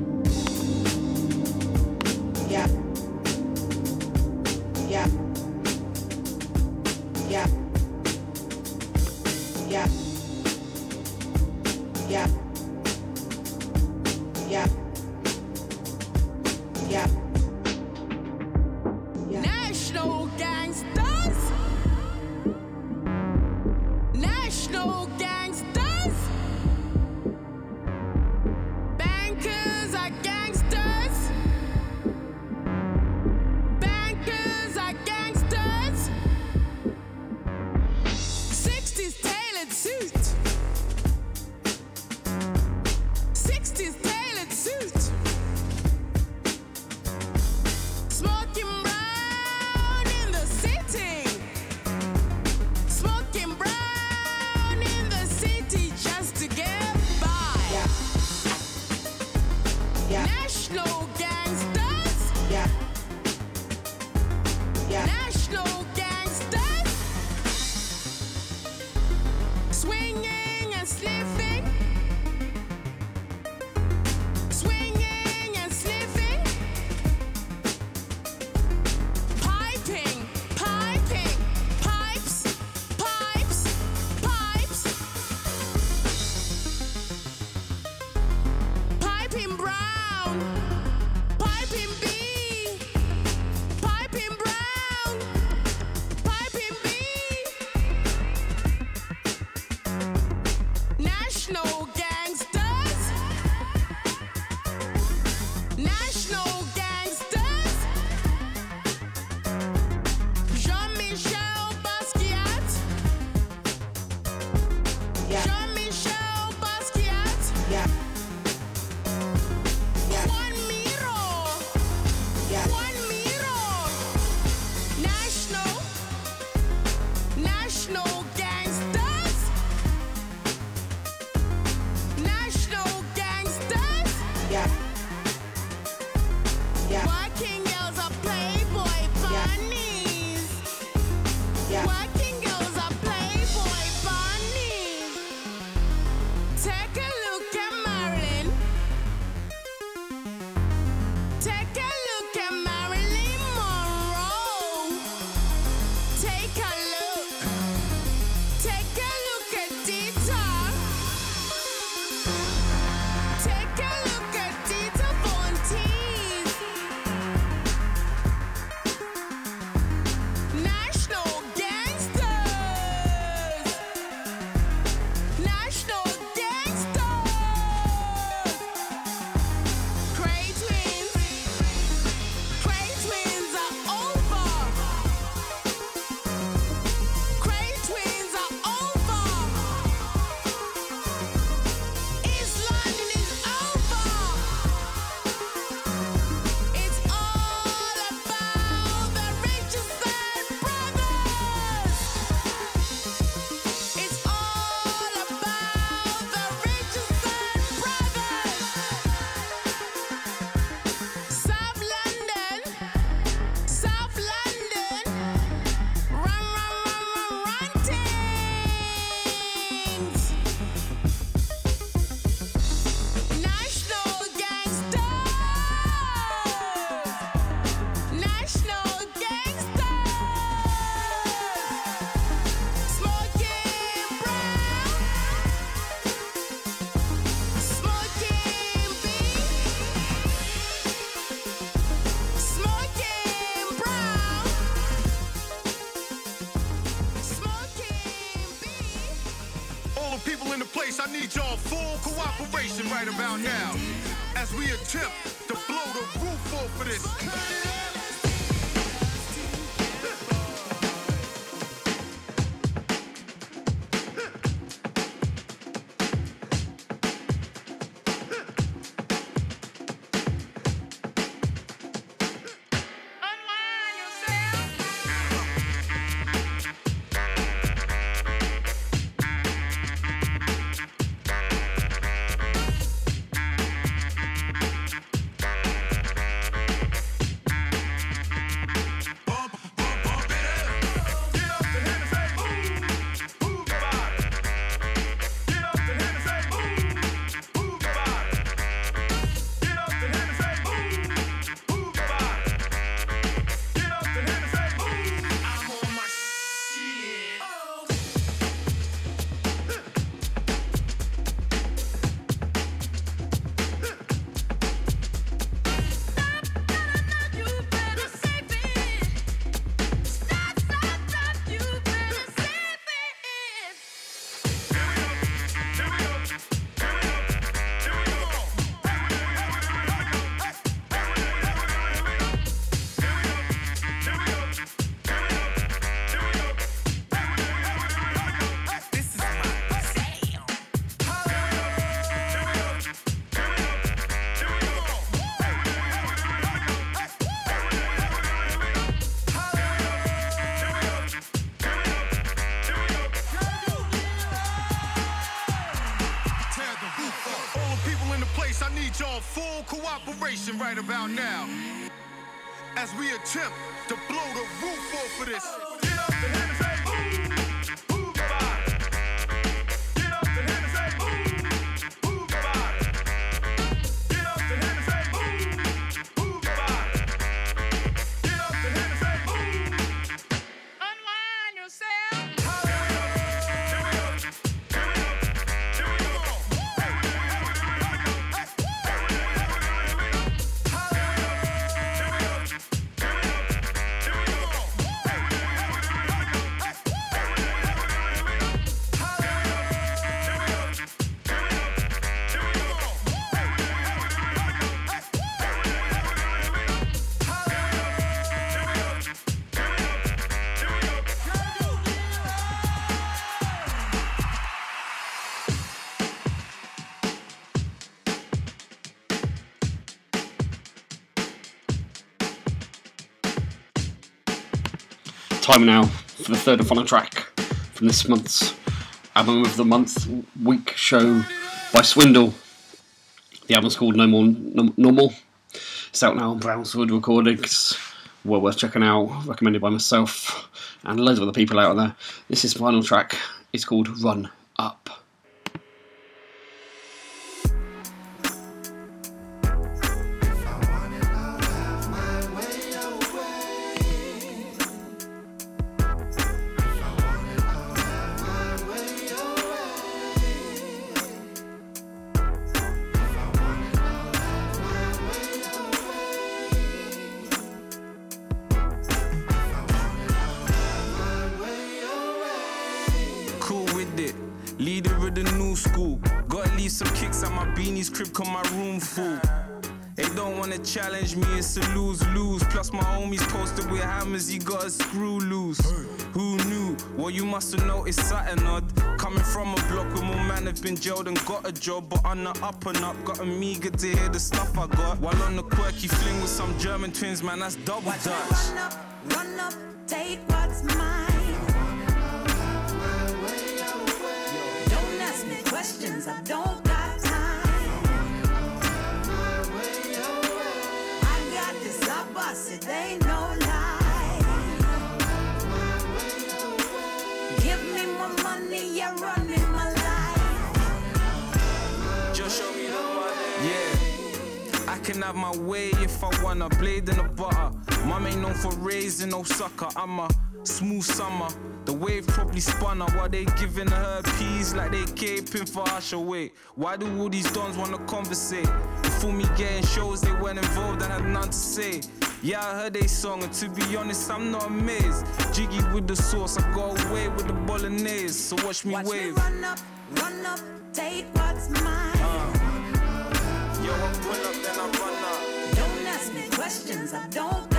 As Time now for the third and final track from this month's album of the month week show by Swindle. The album's called No More No- Normal. It's out now on Brownswood Recordings. Well worth checking out. Recommended by myself and loads of other people out there. This is final track. It's called Run hammers, you got a screw loose. Who knew? Well, you must have noticed something odd. Coming from a block where more man have been jailed and got a job, but on the up and up, got a meager to hear the stuff I got. While on the quirky fling with some German twins, man, that's double Watch dutch. run up, run up, take what's mine. Don't ask me questions, I don't have my way if I wanna. Blade in the butter. Mom ain't known for raising no sucker. I'm a smooth summer. The wave probably spun her while they giving her peas like they caping for Usher. Wait, why do all these dons wanna conversate? Before me getting shows, they weren't involved and had none to say. Yeah, I heard they song, and to be honest, I'm not amazed. Jiggy with the sauce, I go away with the bolognese. So watch me Watch me wave. run up, run up, take what's mine. Uh. Up, then I run up. Don't ask me questions, I don't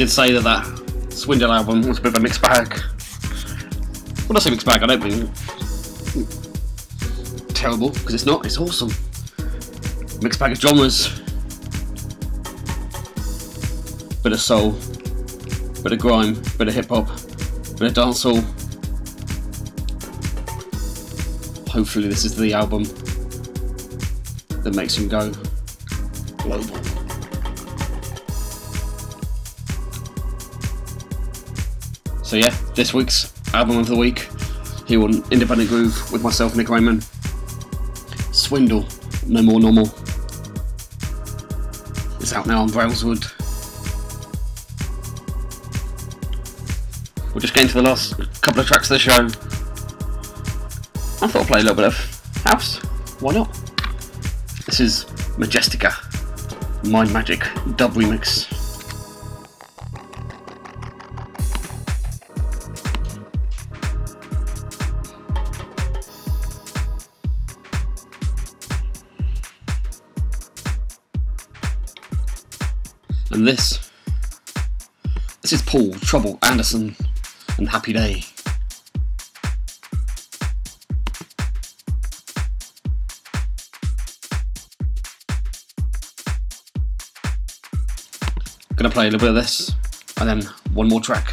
did say that that Swindle album was a bit of a mixed bag. When I say mixed bag, I don't mean terrible, because it's not, it's awesome. Mixed bag of genres. Bit of soul, bit of grime, bit of hip hop, bit of dancehall. Hopefully, this is the album that makes him go global. This week's album of the week here on Independent Groove with myself, Nick Raymond. Swindle, No More Normal. It's out now on Brownswood. We're just getting to the last couple of tracks of the show. I thought I'd play a little bit of house. Why not? This is Majestica, Mind Magic dub remix. Trouble Anderson and Happy Day. Gonna play a little bit of this and then one more track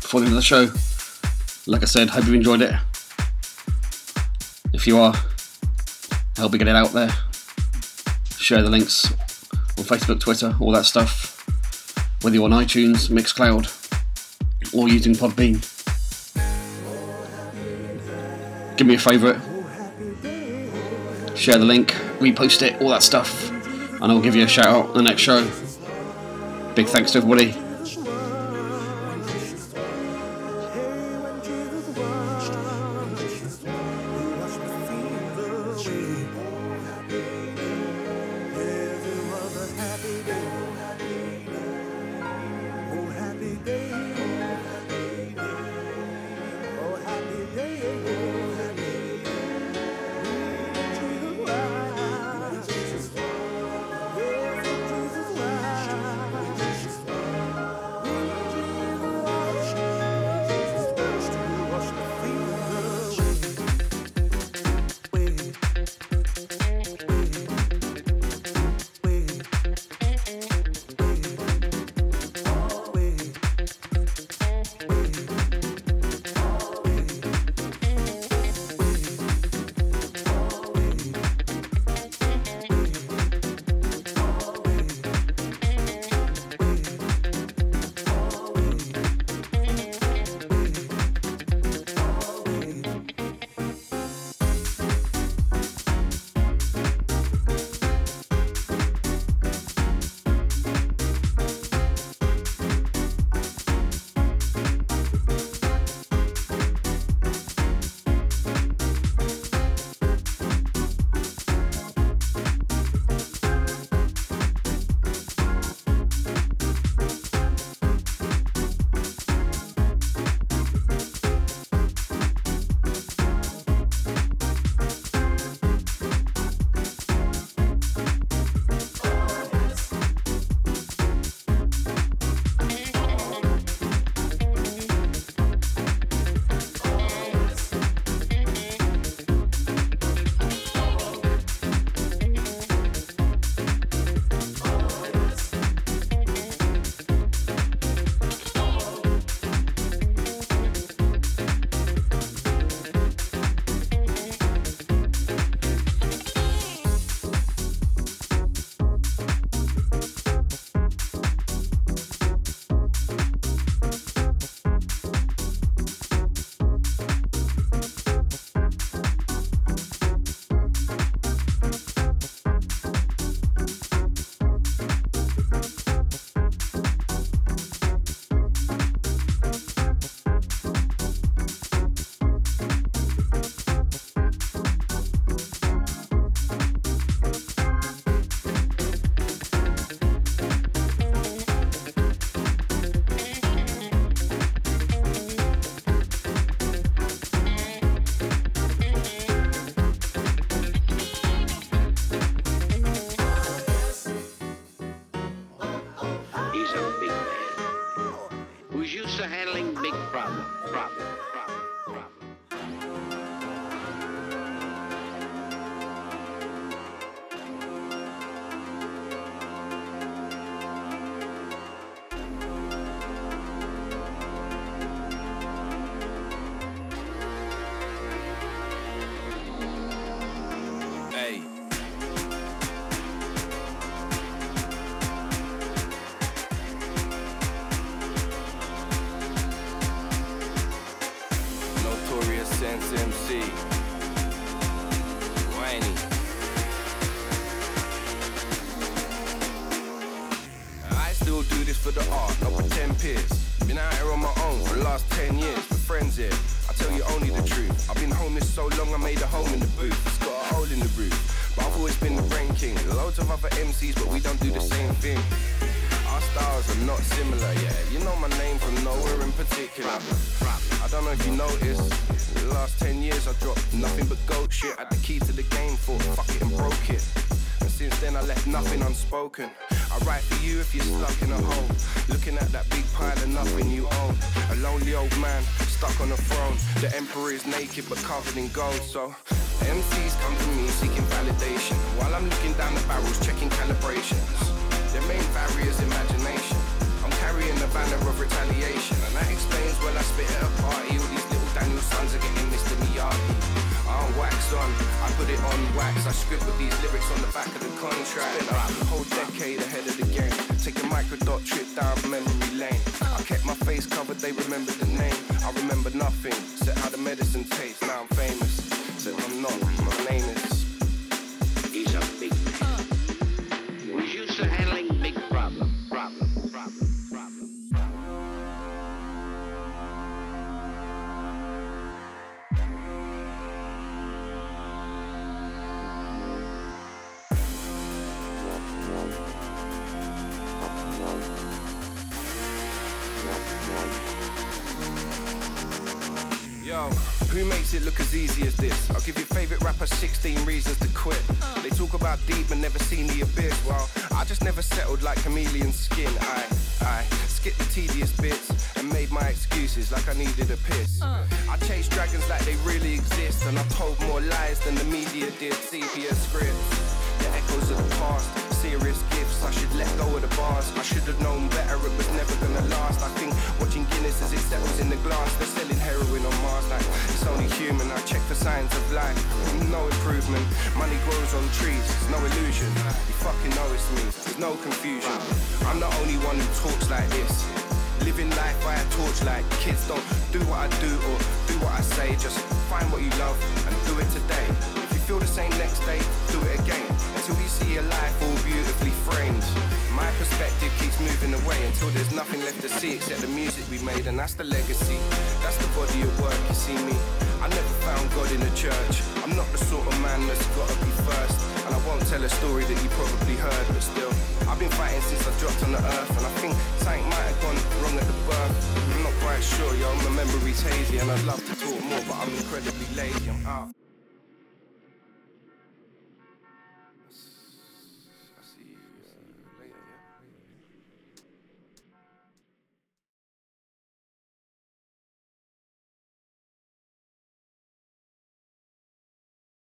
before the end of the show. Like I said, hope you've enjoyed it. If you are, help me get it out there. Share the links on Facebook, Twitter, all that stuff. Whether you're on iTunes, Mixcloud, or using Podbean. Give me a favourite. Share the link, repost it, all that stuff. And I'll give you a shout out on the next show. Big thanks to everybody. Covered in gold. So MCs come to me seeking validation. While I'm looking down the barrels checking calibrations. Their main barrier is imagination. I'm carrying the banner of retaliation. And that explains when I spit at a party. All these little Daniel sons are getting Mr. Miyagi. I wax on, I put it on wax. I scribble these lyrics on the back of the contract. Spent a whole decade ahead of the game. Take a microdot trip down memory lane. I kept my face covered, they remembered the name. I remember nothing, medicine tastes. Now I'm famous. As easy as this? I'll give your favorite rapper 16 reasons to quit. They talk about deep but never seen the abyss. Well, I just never settled like chameleon skin. I, I skipped the tedious bits and made my excuses like I needed a piss. I chased dragons like they really exist, and I told more lies than the media did. Sepia scripts, the echoes of the past. Serious gifts, I should let go of the bars. I should have known better, it was never gonna last. I think watching Guinness as it settles in the glass. They're selling heroin on Mars like it's only human. I check for signs of life, no improvement. Money grows on trees, it's no illusion. You fucking know it's me, there's no confusion. I'm the only one who talks like this. Living life by a torchlight. Kids don't do what I do or do what I say. Just find what you love and do it today. If you feel the same next day, do it again. Until you see your life all beautifully framed. My perspective keeps moving away until there's nothing left to see except the music we made, and that's the legacy. That's the body of work, you see me. I never found God in a church. I'm not the sort of man that's gotta be first. And I won't tell a story that you probably heard, but still, I've been fighting since I dropped on the earth, and I think something might have gone wrong at the birth. I'm not quite sure, yo, my memory's hazy, and I'd love to talk more, but I'm incredibly lazy. I'm out.